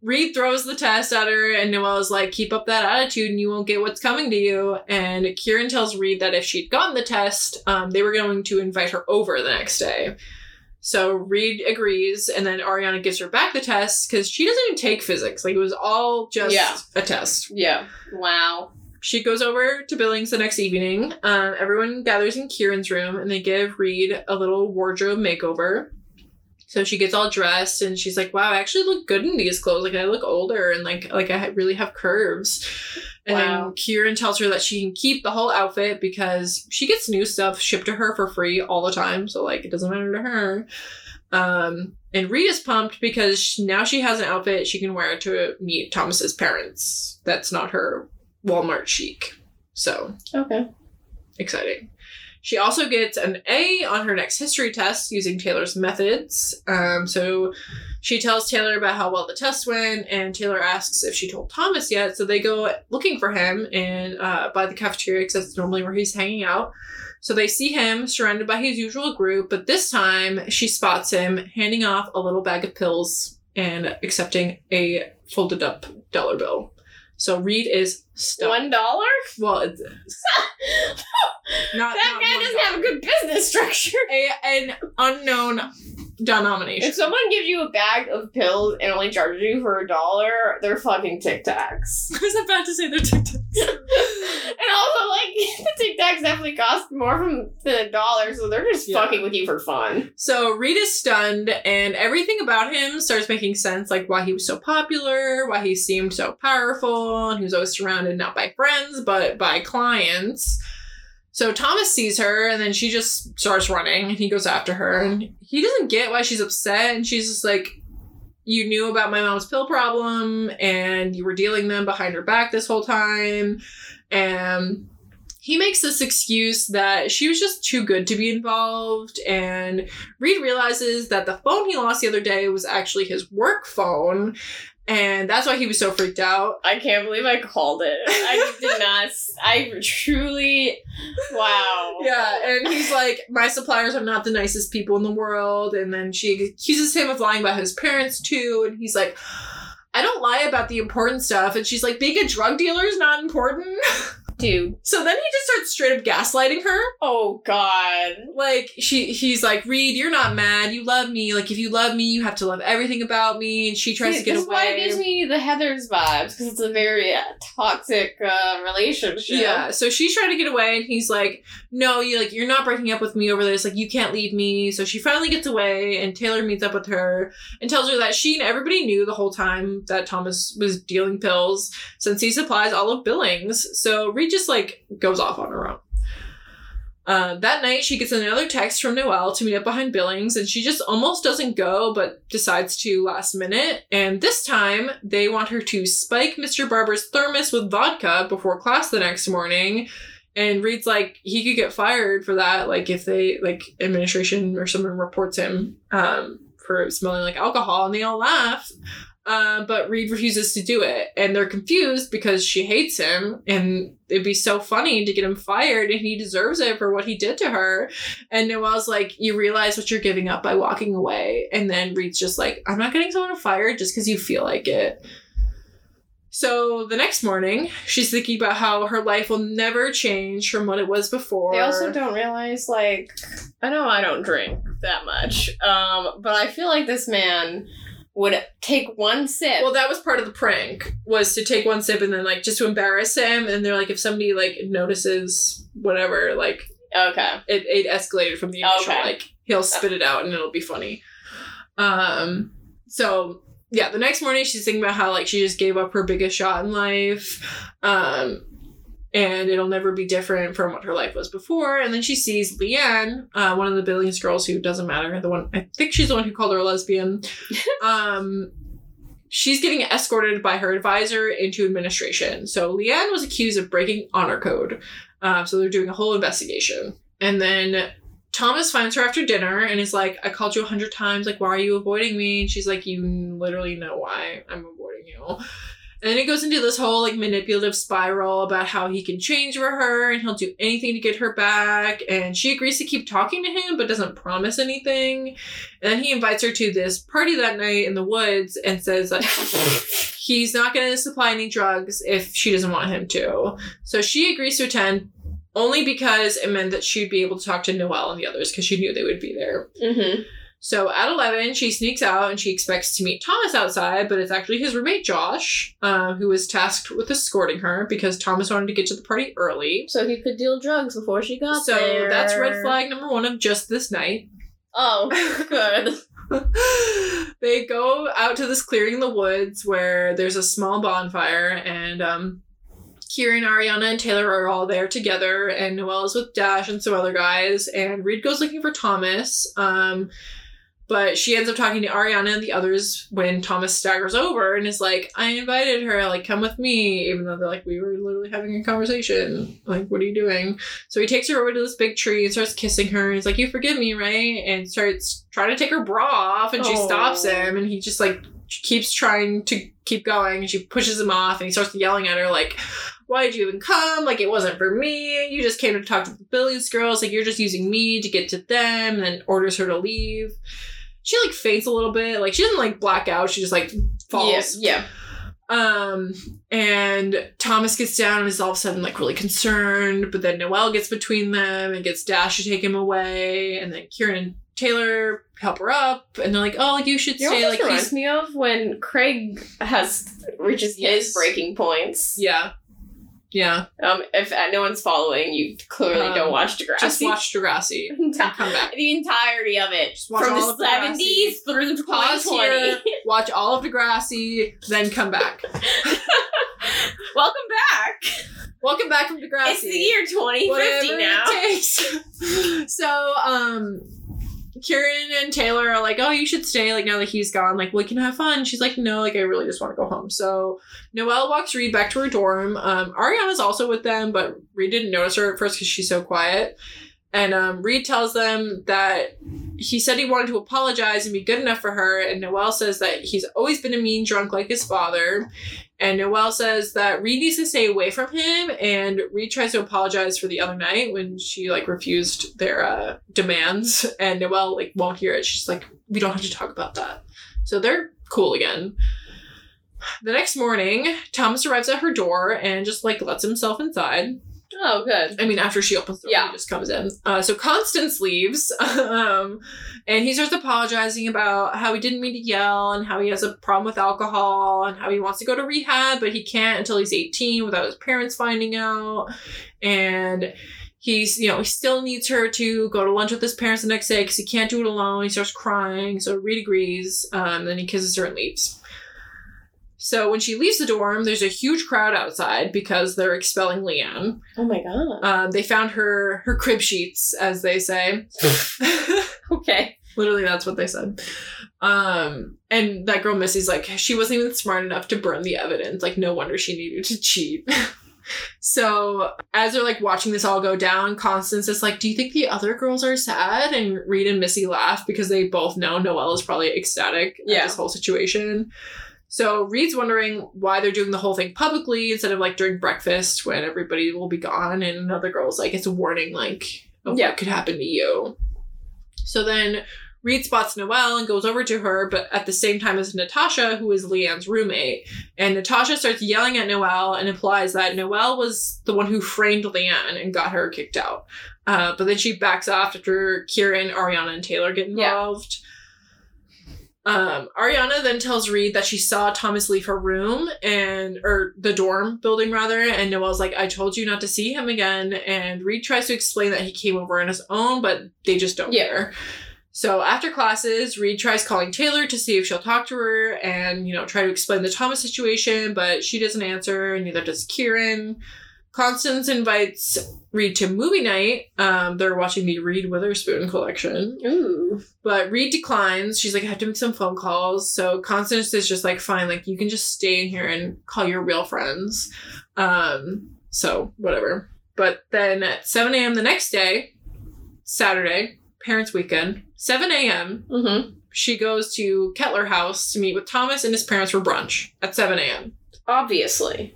Reed throws the test at her, and Noelle's like, Keep up that attitude, and you won't get what's coming to you. And Kieran tells Reed that if she'd gotten the test, um, they were going to invite her over the next day. So Reed agrees, and then Ariana gives her back the test because she doesn't even take physics. Like, it was all just Yeah. a test. Yeah. Wow. She goes over to Billings the next evening. Um, everyone gathers in Kieran's room and they give Reed a little wardrobe makeover. So she gets all dressed and she's like, "Wow, I actually look good in these clothes. Like I look older and like like I really have curves." And Wow. then Kieran tells her that she can keep the whole outfit because she gets new stuff shipped to her for free all the time. So like it doesn't matter to her. Um, and is pumped because sh- now she has an outfit she can wear to meet Thomas's parents. That's not her Walmart chic. So Okay. exciting. She also gets an A on her next history test using Taylor's methods. Um, so she tells Taylor about how well the test went, and Taylor asks if she told Thomas yet. So they go looking for him and uh, by the cafeteria because that's normally where he's hanging out. So they see him surrounded by his usual group, but this time she spots him handing off a little bag of pills and accepting a folded up dollar bill. So Reed is stunned. One dollar? Well, it's not That not guy doesn't have a good business structure. a, an unknown denomination. If someone gives you a bag of pills and only charges you for a dollar, they're fucking Tic Tacs. I was about to say they're Tic Tacs. and also, like, the Tic Tacs definitely cost more from than a dollar, so they're just Yeah. fucking with you for fun. so Reed is stunned, and everything about him starts making sense, like why he was so popular, why he seemed so powerful, and he was always surrounded not by friends but by clients. So Thomas sees her, and then she just starts running, and he goes after her, and he doesn't get why she's upset, and she's just like, "You knew about my mom's pill problem, and you were dealing them behind her back this whole time," and he makes this excuse that she was just too good to be involved, and Reed realizes that the phone he lost the other day was actually his work phone, and that's why he was so freaked out. I can't believe I called it. I did not. I truly. Wow. Yeah, and he's like, My suppliers are not the nicest people in the world. And then she accuses him of lying about his parents too. And he's like, I don't lie about the important stuff. And she's like, Being a drug dealer is not important. Dude. So then he just starts straight up gaslighting her. Oh, God. Like she he's like, Reed, you're not mad. You love me. Like if you love me, you have to love everything about me. And she tries to get this away. why it gives me the Heather's vibes, because it's a very uh, toxic uh, relationship. Yeah, so she's trying to get away, and he's like, "No, you like you're not breaking up with me over this. Like you can't leave me." So she finally gets away, and Taylor meets up with her and tells her that she and everybody knew the whole time that Thomas was dealing pills, since he supplies all of Billings. So Reed just like goes off on her own. Uh, that night, she gets another text from Noelle to meet up behind Billings, and she just almost doesn't go, but decides to last minute. And this time, they want her to spike Mr. Barber's thermos with vodka before class the next morning. And Reed's like, he could get fired for that, like if they like administration or someone reports him um for smelling like alcohol, and they all laugh. Uh, but Reed refuses to do it, and they're confused because she hates him, and it'd be so funny to get him fired, and he deserves it for what he did to her. And Noelle's like, "You realize what you're giving up by walking away," and then Reed's just like, "I'm not getting someone fired just because you feel like it." So the next morning, she's thinking about how her life will never change from what it was before. They also don't realize, like, I know I don't drink that much, um, but I feel like this man would take one sip. Well, that was part of the prank was to take one sip and then like just to embarrass him. And they're like, if somebody like notices whatever, like okay. it, it escalated from the initial Okay. like he'll spit it out and it'll be funny. Um. So yeah, the next morning she's thinking about how like she just gave up her biggest shot in life. Um. And it'll never be different from what her life was before. And then she sees Leanne, uh, one of the Billings girls who doesn't matter. The one I think she's the one who called her a lesbian. um, she's getting escorted by her advisor into administration. So Leanne was accused of breaking honor code. Uh, so they're doing a whole investigation. And then Thomas finds her after dinner and is like, I called you a hundred times. Like, why are you avoiding me? And she's like, You literally know why I'm avoiding you. And then it goes into this whole like manipulative spiral about how he can change for her and he'll do anything to get her back. And she agrees to keep talking to him but doesn't promise anything. And then he invites her to this party that night in the woods and says that he's not going to supply any drugs if she doesn't want him to. So she agrees to attend only because it meant that she'd be able to talk to Noelle and the others because she knew they would be there. Mm-hmm. So at 11, she sneaks out and she expects to meet Thomas outside, but it's actually his roommate Josh, uh, who was tasked with escorting her because Thomas wanted to get to the party early. So he could deal drugs before she got So there. So that's red flag number one of just this night. Oh, good. they go out to this clearing in the woods where there's a small bonfire and um Kieran, Ariana, and Taylor are all there together, and Noelle is with Dash and some other guys, and Reed goes looking for Thomas. Um, but she ends up talking to Ariana and the others when Thomas staggers over and is like, I invited her, like, come with me, even though they're like, we were literally having a conversation. Like, what are you doing? So he takes her over to this big tree and starts kissing her. And he's like, You forgive me, right? And starts trying to take her bra off. And she stops him. And he just like keeps trying to keep going. And she pushes him off. And he starts yelling at her, like, Why did you even come? Like, it wasn't for me. You just came to talk to the Billings girls. Like, you're just using me to get to them. And then orders her to leave. She like faints a little bit. Like, she doesn't like black out. She just like falls. Yeah. Um, and Thomas gets down and is all of a sudden like really concerned, but then Noelle gets between them and gets Dash to take him away, and then Kieran and Taylor help her up, and they're like, "Oh, like you should You know stay." what Like reminds me of when Craig has reaches Yes. his breaking points. yeah, yeah. Um, if no one's following, you clearly Um, don't watch Degrassi. Just watch Degrassi and come back. the entirety of it watch from all the seventies through Pause 2020. here, watch all of Degrassi, then come back. Welcome back. Welcome back from Degrassi. It's the year twenty fifty Whatever now. it takes. so, um, Kieran and Taylor are like, "Oh, you should stay." Like now that he's gone, like we can have fun. She's like, "No, like I really just want to go home." So Noelle walks Reed back to her dorm. Um, Ariana's also with them, but Reed didn't notice her at first because she's so quiet. And um, Reed tells them that he said he wanted to apologize and be good enough for her. And Noelle says that he's always been a mean drunk like his father. And Noelle says that Reed needs to stay away from him. And Reed tries to apologize for the other night when she like refused their uh, demands. And Noelle like won't hear it. She's like, we don't have to talk about that. So they're cool again. The next morning, Thomas arrives at her door and just like lets himself inside. Oh, good. I mean, after she opens the door, Yeah. he just comes in. Uh, so Constance leaves, um, and he starts apologizing about how he didn't mean to yell and how he has a problem with alcohol and how he wants to go to rehab, but he can't until he's 18 without his parents finding out. And he's, you know, he still needs her to go to lunch with his parents the next day because he can't do it alone. He starts crying, so Reed agrees. Um, then he kisses her and leaves. So when she leaves the dorm, there's a huge crowd outside because they're expelling Leanne. Oh my god. Um, they found her her crib sheets, as they say. Okay. Literally, that's what they said. Um, and that girl Missy's like, she wasn't even smart enough to burn the evidence. Like, no wonder she needed to cheat. So as they're like watching this all go down, Constance is like, "Do you think the other girls are sad?" And Reed and Missy laugh because they both know Noelle is probably ecstatic Yeah. at this whole situation. So Reed's wondering why they're doing the whole thing publicly instead of like during breakfast when everybody will be gone. And another girl's like, "It's a warning, like of Yeah. what could happen to you." So then Reed spots Noelle and goes over to her, but at the same time as Natasha, who is Leanne's roommate. And Natasha starts yelling at Noelle and implies that Noelle was the one who framed Leanne and got her kicked out. Uh, but then she backs off after Kieran, Ariana, and Taylor get Yeah. Um, Ariana then tells Reed that she saw Thomas leave her room and or the dorm building rather, and Noelle's like, "I told you not to see him again." And Reed tries to explain that he came over on his own, but they just don't Yeah. care. So after classes, Reed tries calling Taylor to see if she'll talk to her and, you know, try to explain the Thomas situation, but she doesn't answer, and neither does Kieran. Constance invites Reed to movie night. Um, they're watching the Reed Witherspoon collection. Ooh. But Reed declines. She's like, I have to make some phone calls. So Constance is just like, fine, like you can just stay in here and call your real friends. Um, so whatever. But then at 7 a.m. the next day, Saturday, parents' weekend, 7 a.m., Mm-hmm. she goes to Kettler House to meet with Thomas and his parents for brunch at 7 a.m. Obviously.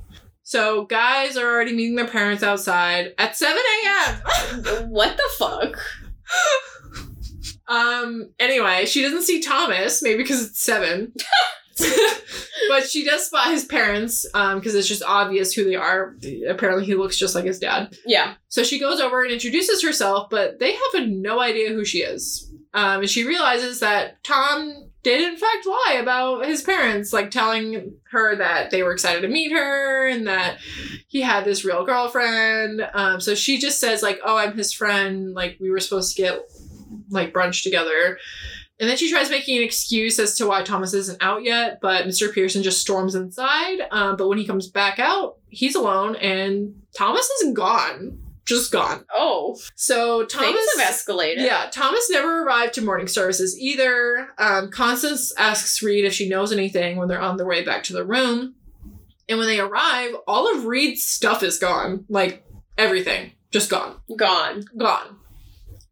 So guys are already meeting their parents outside at 7 a.m. what the fuck? Um. Anyway, she doesn't see Thomas, maybe because it's seven. but she does spot his parents, um, because it's just obvious who they are. Apparently, he looks just like his dad. Yeah. So she goes over and introduces herself, but they have no idea who she is. Um, and she realizes that Tom did in fact lie about his parents, like telling her that they were excited to meet her and that he had this real girlfriend. Um, so she just says like, "Oh, I'm his friend. Like we were supposed to get like brunch together." And then she tries making an excuse as to why Thomas isn't out yet, but Mr. Pearson just storms inside. Um, but when he comes back out, he's alone, and Thomas is gone, just gone. Oh. So Thomas, Things have escalated. yeah, Thomas never arrived to morning services either. Um, Constance asks Reed if she knows anything when they're on their way back to the room, and when they arrive, all of Reed's stuff is gone, like everything, just gone Gone. gone.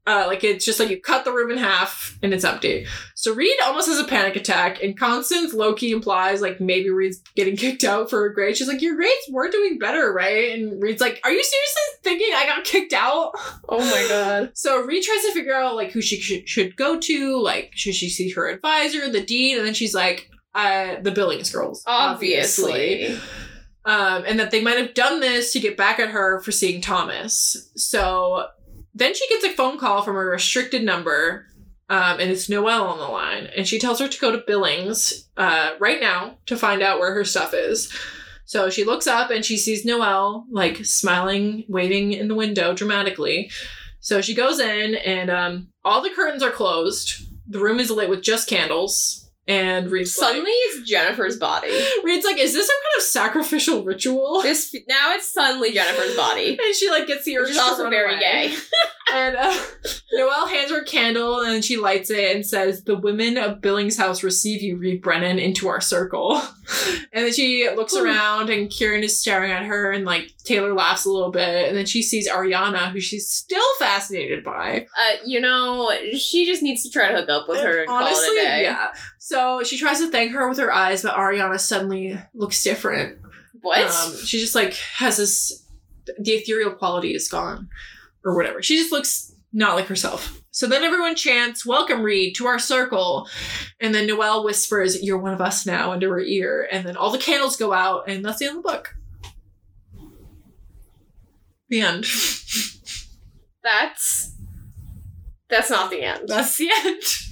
Uh, like it's just like you cut the room in half and it's empty. So Reed almost has a panic attack, and Constance Loki implies like maybe Reed's getting kicked out for a grade. She's like, "Your grades were doing better, right?" And Reed's like, "Are you seriously thinking I got kicked out?" Oh my god. So Reed tries to figure out like who she should, should go to, like should she see her advisor, the dean, and then she's like, uh, "The Billings girls, Obviously. um, and that they might have done this to get back at her for seeing Thomas. So then she gets a phone call from a restricted number, um, and it's Noelle on the line, and she tells her to go to Billings uh, right now to find out where her stuff is. So she looks up and she sees Noelle like smiling, waving in the window dramatically. So she goes in, and um, all the curtains are closed. The room is lit with just candles. And Reed's like- Suddenly it's Jennifer's body. Reed's like, is this some kind of sacrificial ritual? This now it's suddenly Jennifer's body. And she like gets the urge to also run very away. gay. And uh, Noelle hands her a candle and she lights it and says, "The women of Billings House receive you, Reed Brennan, into our circle." And then she looks Ooh. around and Kieran is staring at her and like Taylor laughs a little bit and then she sees Ariana, who she's still fascinated by. Uh, you know, she just needs to try to hook up with her and Honestly, a day. yeah. So she tries to thank her with her eyes, but Ariana suddenly looks different. What? Um, she just like has this the ethereal quality is gone or whatever. She just looks not like herself. So then everyone chants, Welcome Reed to our circle. And then Noelle whispers, You're one of us now into her ear. And then all the candles go out, and that's the end of the book. The end. that's that's not the end. That's the end.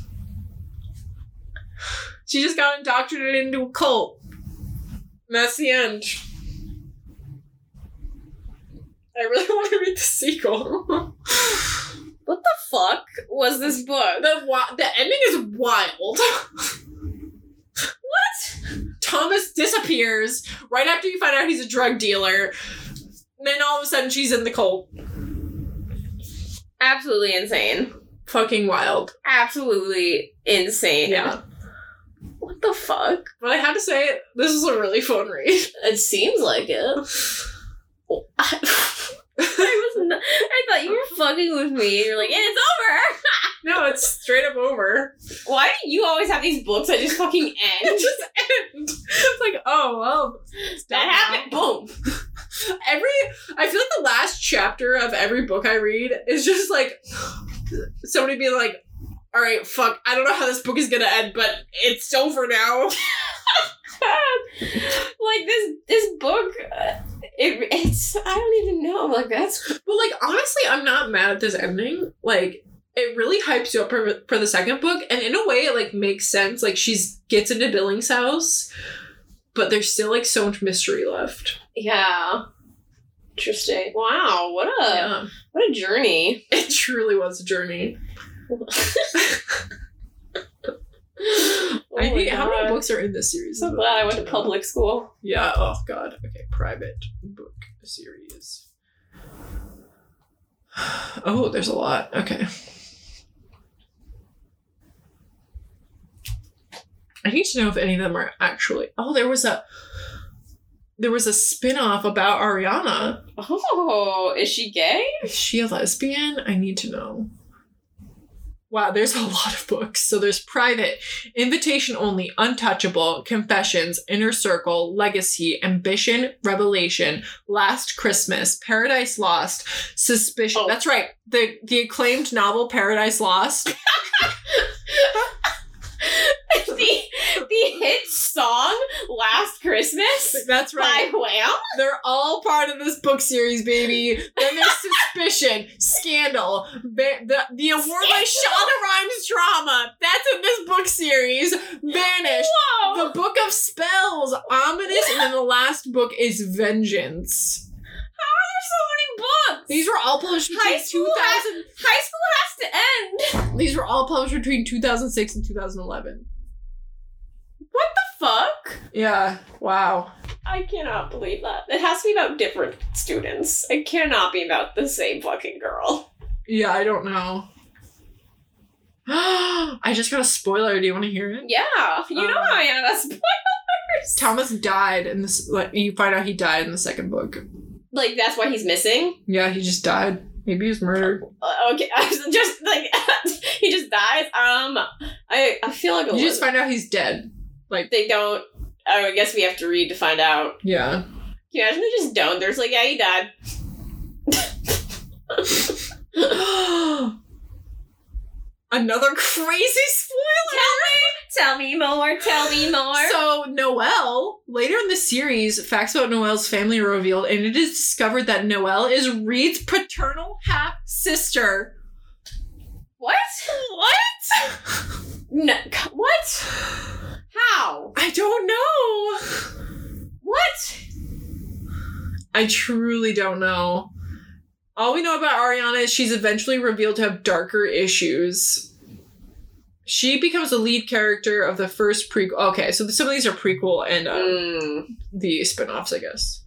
She just got indoctrinated into a cult. And that's the end. I really want to read the sequel. What the fuck was this book? the the ending is wild. what? Thomas disappears right after you find out he's a drug dealer. Then all of a sudden she's in the cult. Absolutely insane. Fucking wild. Absolutely insane. Yeah. The fuck? But I have to say, this is a really fun read. It seems like it. I was not, I thought you were fucking with me. You're like, it's over. No, it's straight up over. Why do you always have these books that just fucking end? It just ends. It's like, oh well. that happened. Boom. Every I feel like the last chapter of every book I read is just like somebody being like, all right, fuck, I don't know how this book is gonna end, but it's over now. like this this book uh, it, it's i don't even know like that's But like honestly, I'm not mad at this ending. Like it really hypes you up for, for the second book, and in a way, it like makes sense. Like she's gets into Billings' house, but there's still like so much mystery left. yeah interesting wow what a yeah, what a journey it truly was a journey. Oh I need, how many books are in this series? so glad i went to public school Yeah. Oh God. Okay. Private book series. Oh, there's a lot. Okay. I need to know if any of them are actually. Oh, there was a. There was a spin-off about Ariana. oh is she gay Is she a lesbian? I need to know. Wow, there's a lot of books. So there's Private, Invitation Only, Untouchable, Confessions, Inner Circle, Legacy, Ambition, Revelation, Last Christmas, Paradise Lost, Suspicion. Oh. That's right. The the acclaimed novel Paradise Lost. the the hit song last christmas That's right. by wham They're all part of this book series, baby. Then there's Suspicion, Scandal, ba- the, the award by Shonda Rhimes drama. That's in this book series. Vanished. Whoa. The Book of Spells, Ominous, and then the last book is Vengeance. There's so many books. These were all published between High school 2000. high school has to end. These were all published between 2006 and 2011. What the fuck? Yeah. Wow. I cannot believe that. It has to be about different students. It cannot be about the same fucking girl. Yeah, I don't know. I just got a spoiler. Do you want to hear it? Yeah, you know Um, how I am about spoilers. Thomas died in this. Like you find out he died in the second book. like that's why he's missing. Yeah, he just died. Maybe he was murdered. Uh, okay, just like he just dies. Um, I I feel like a You just find out he's dead. They don't. Oh, I guess we have to read to find out. Yeah. Can you imagine they just don't? There's like, yeah, he died. Another crazy spoiler. Tell me more. Tell me more. So Noelle, later in the series, facts about Noelle's family are revealed, and it is discovered that Noelle is Reed's paternal half sister. what? What? No. What? How? I don't know. What? I truly don't know. All we know about Ariana is she's eventually revealed to have darker issues. She becomes the lead character of the first prequel. Okay, so some of these are prequel and um, Mm. the spin-offs, I guess.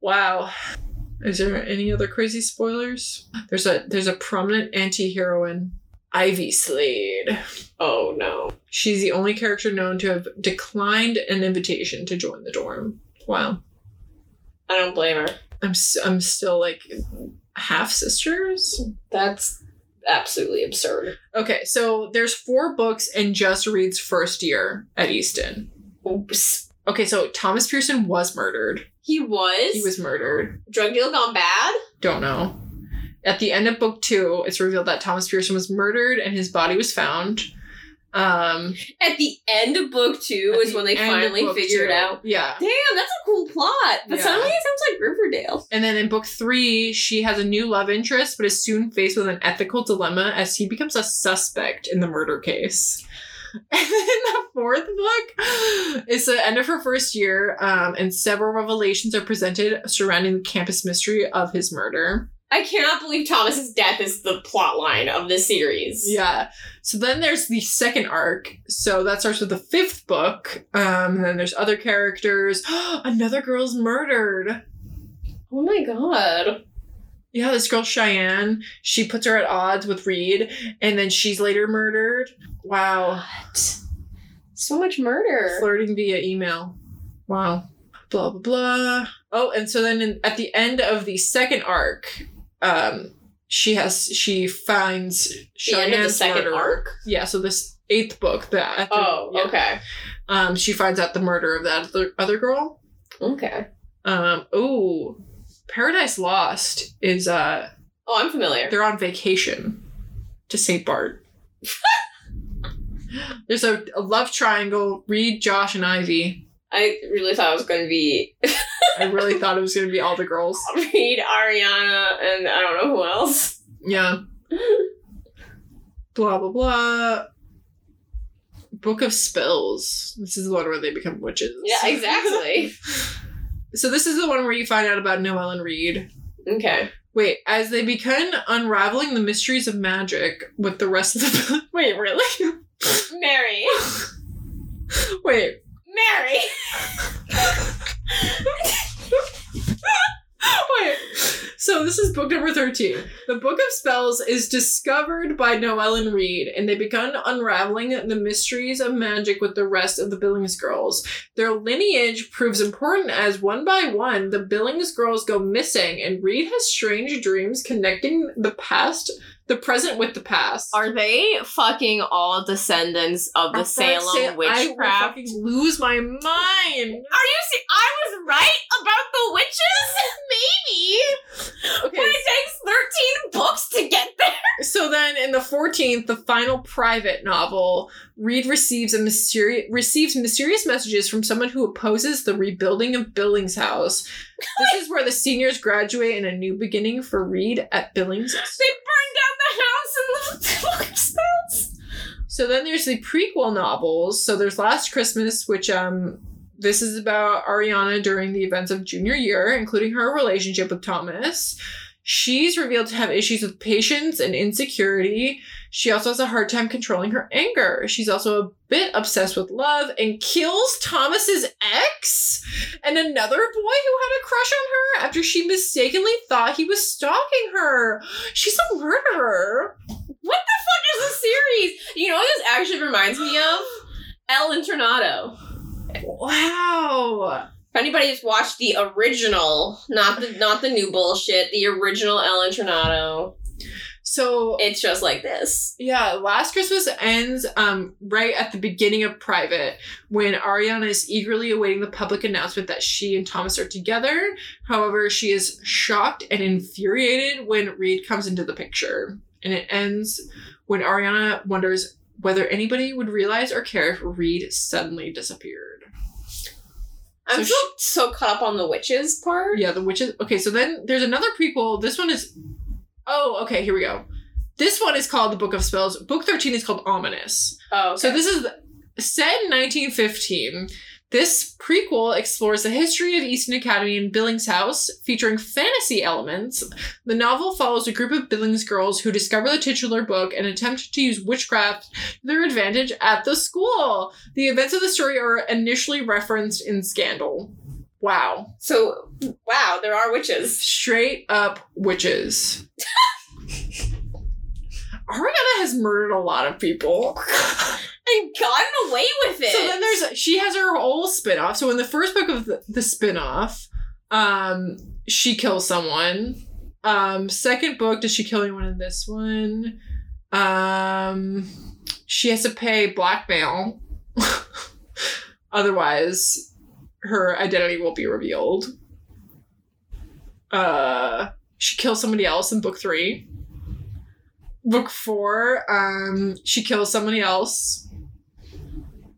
Wow. Is there any other crazy spoilers? There's a there's a prominent anti-heroine, Ivy Slade. Oh no. She's the only character known to have declined an invitation to join the dorm. Wow. I don't blame her. I'm s- I'm still like half sisters. That's absolutely absurd. Okay, so there's four books in just Reed's first year at Easton. Oops. Okay, so Thomas Pearson was murdered. He was. He was murdered. drug deal gone bad. Don't know. At the end of book two, it's revealed that Thomas Pearson was murdered and his body was found. Um, At the end of book two is the when they finally figure it out. Yeah. Damn, that's a cool plot. But Yeah. suddenly it sounds like Riverdale. And then in book three, she has a new love interest, but is soon faced with an ethical dilemma as he becomes a suspect in the murder case. And then the fourth book is the end of her first year, um, and several revelations are presented surrounding the campus mystery of his murder. I cannot believe Thomas's death is the plot line of this series. Yeah. So then there's the second arc. So that starts with the fifth book. Um, and then there's other characters. Another girl's murdered. Oh my god. Yeah, this girl Cheyenne, she puts her at odds with Reed, and then she's later murdered. Wow. What? So much murder. Flirting via email. Wow. Blah blah blah. Oh, and so then in, at the end of the second arc, um, she has she finds The end of the second murder. arc? Yeah, so this eighth book that Oh, yeah. okay. Um, she finds out the murder of that other, other girl. Okay. Um, oh, Paradise Lost is uh Oh, I'm familiar. they're on vacation to St. Bart. There's a, a love triangle. Reed, Josh, and Ivy. I really thought it was going to be I really thought it was gonna be all the girls. Reed, Ariana, and I don't know who else. Yeah. blah blah blah. Book of Spells. This is the one where they become witches. Yeah, exactly. so this is the one where you find out about Noelle and Reed. okay. Wait, as they begin unraveling the mysteries of magic with the rest of the Wait, really? Mary. Wait. Mary. Wait. So this is book number 13. The Book of Spells is discovered by Noelle and Reed, and they begin unraveling the mysteries of magic with the rest of the Billings girls. Their lineage proves important as one by one the Billings girls go missing, and Reed has strange dreams connecting the past, the present with the past. Are they fucking all descendants of the Salem I witchcraft? fucking lose my mind. Are you see? I was right about the witches? Maybe. Okay, But it takes 13 books to get there. So then in the 14th, the final private novel, Reed receives a mysterious receives mysterious messages from someone who opposes the rebuilding of Billings House. This is where the seniors graduate in a new beginning for Reed at Billings. House. They burned down the house and the. So then there's the prequel novels. So there's Last Christmas, which um this is about Ariana during the events of junior year, including her relationship with Thomas. She's revealed to have issues with patience and insecurity. She also has a hard time controlling her anger. She's also a bit obsessed with love and kills Thomas's ex and another boy who had a crush on her after she mistakenly thought he was stalking her. She's a murderer. What the fuck is this series? You know what this actually reminds me of? El Internado. Wow. If anybody's watched the original, not the not the new bullshit, the original El Internado, So it's just like this. yeah, Last Christmas ends um right at the beginning of Private when Ariana is eagerly awaiting the public announcement that she and Thomas are together. However, she is shocked and infuriated when Reed comes into the picture. And it ends when Ariana wonders whether anybody would realize or care if Reed suddenly disappeared. I'm So still so caught up on the witches part. Yeah, the witches. Okay, so then there's another prequel. This one is. Oh, okay, here we go. This one is called The Book of Spells. Book 13 is called Ominous. Oh, So this is set in 1915. This prequel explores the history of Easton Academy and Billings House, featuring fantasy elements. The novel follows a group of Billings girls who discover the titular book and attempt to use witchcraft to their advantage at the school. The events of the story are initially referenced in Scandal. Wow. so wow, there are witches. Straight up witches. Ariana has murdered a lot of people. And gotten away with it. So then there's she has her whole spin-off. So in the first book of the, the spin-off, um, she kills someone. Um, second book, does she kill anyone in this one? Um, she has to pay blackmail. Otherwise, her identity will be revealed. Uh, she kills somebody else in book three. Book four, um, she kills somebody else.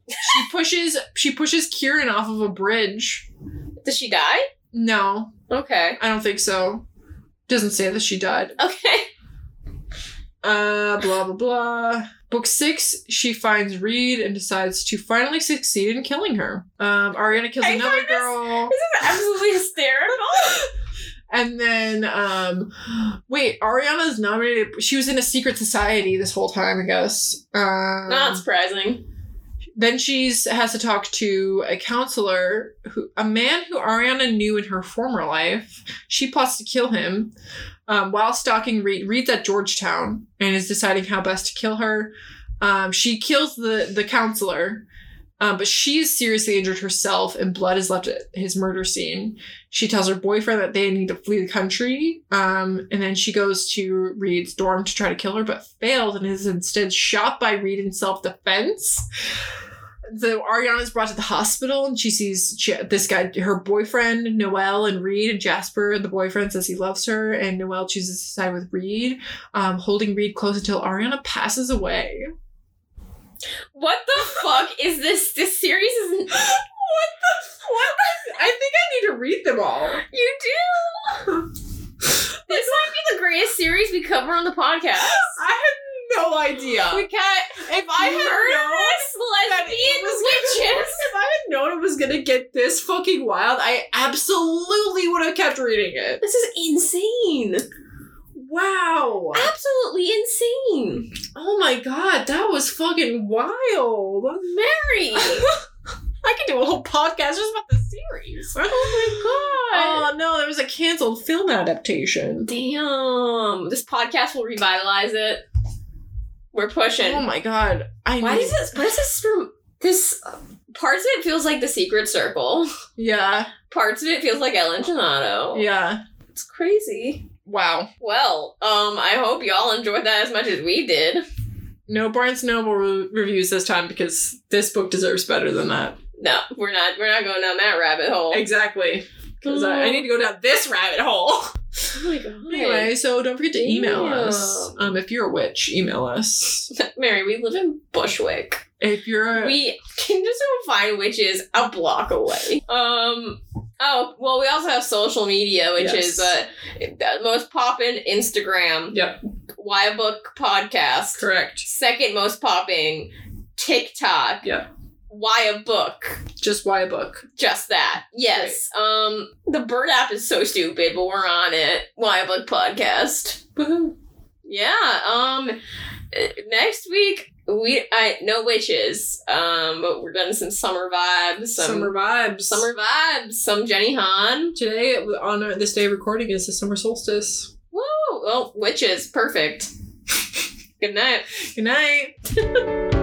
She pushes she pushes Kiran off of a bridge. Does she die? No, Okay. I don't think so. Doesn't say that she died. Okay. Uh, blah blah blah. Book six, she finds Reed and decides to finally succeed in killing her. Um, Ariana kills I another find this- girl. This is absolutely hysterical. And then, um, wait, Ariana's nominated. She was in a secret society this whole time, I guess. Um, Not surprising. then she's has to talk to a counselor, who a man who Ariana knew in her former life. She plots to kill him um, while stalking Reed. Reed's at Georgetown and is deciding how best to kill her. Um, she kills the the counselor. Um, but is seriously injured herself, and blood is left at his murder scene. She tells her boyfriend that they need to flee the country, um, and then she goes to Reed's dorm to try to kill her, but fails and is instead shot by Reed in self defense. So Ariana is brought to the hospital, and she sees she, this guy, her boyfriend Noelle, and Reed and Jasper. The boyfriend says he loves her, and Noelle chooses to side with Reed, um, holding Reed close until Ariana passes away. What the fuck is this? This series is. What the what? I think I need to read them all. You do. this might be the greatest series we cover on the podcast. I had no idea. We got if I had known murderous that it was witches. if I had known it was gonna get this fucking wild, I absolutely would have kept reading it. This is insane. Wow. Absolutely insane. Oh my god, that was fucking wild. Mary. I could do a whole podcast just about the series. oh my god. Oh no, there was a canceled film adaptation. Damn. This podcast will revitalize it. We're pushing. Oh my god. I Why does this? Why does this from this? Parts of it feels like The Secret Circle. Yeah, Parts of it feels like El Internado. yeah. it's crazy. Wow. Well, um, I hope y'all enjoyed that as much as we did. No Barnes Noble re- reviews this time because this book deserves better than that. No, we're not. We're not going down that rabbit hole. Exactly. Because I, I need to go down this rabbit hole. Oh my god. Anyway, so don't forget to email Damn. us. Um, if you're a witch, email us. Mary, we live in Bushwick. If you're a We can just go find witches a block away. Um. Oh well, we also have social media, which Yes. is uh, the most poppin' Instagram. Yep. Why a book podcast. correct, Second most popping TikTok. Yep. Why a book? just why a book. Just that. Yes. Um. The Bird app is so stupid, but we're on it. Why a book podcast. Woohoo! Yeah. Um. Next week we I no witches. Um. But we're done some summer vibes. Some Summer vibes. Summer vibes. Some Jenny Han. Today, on our, this day of recording, is the summer solstice. Woo! Well, witches. Perfect. Good night. Good night.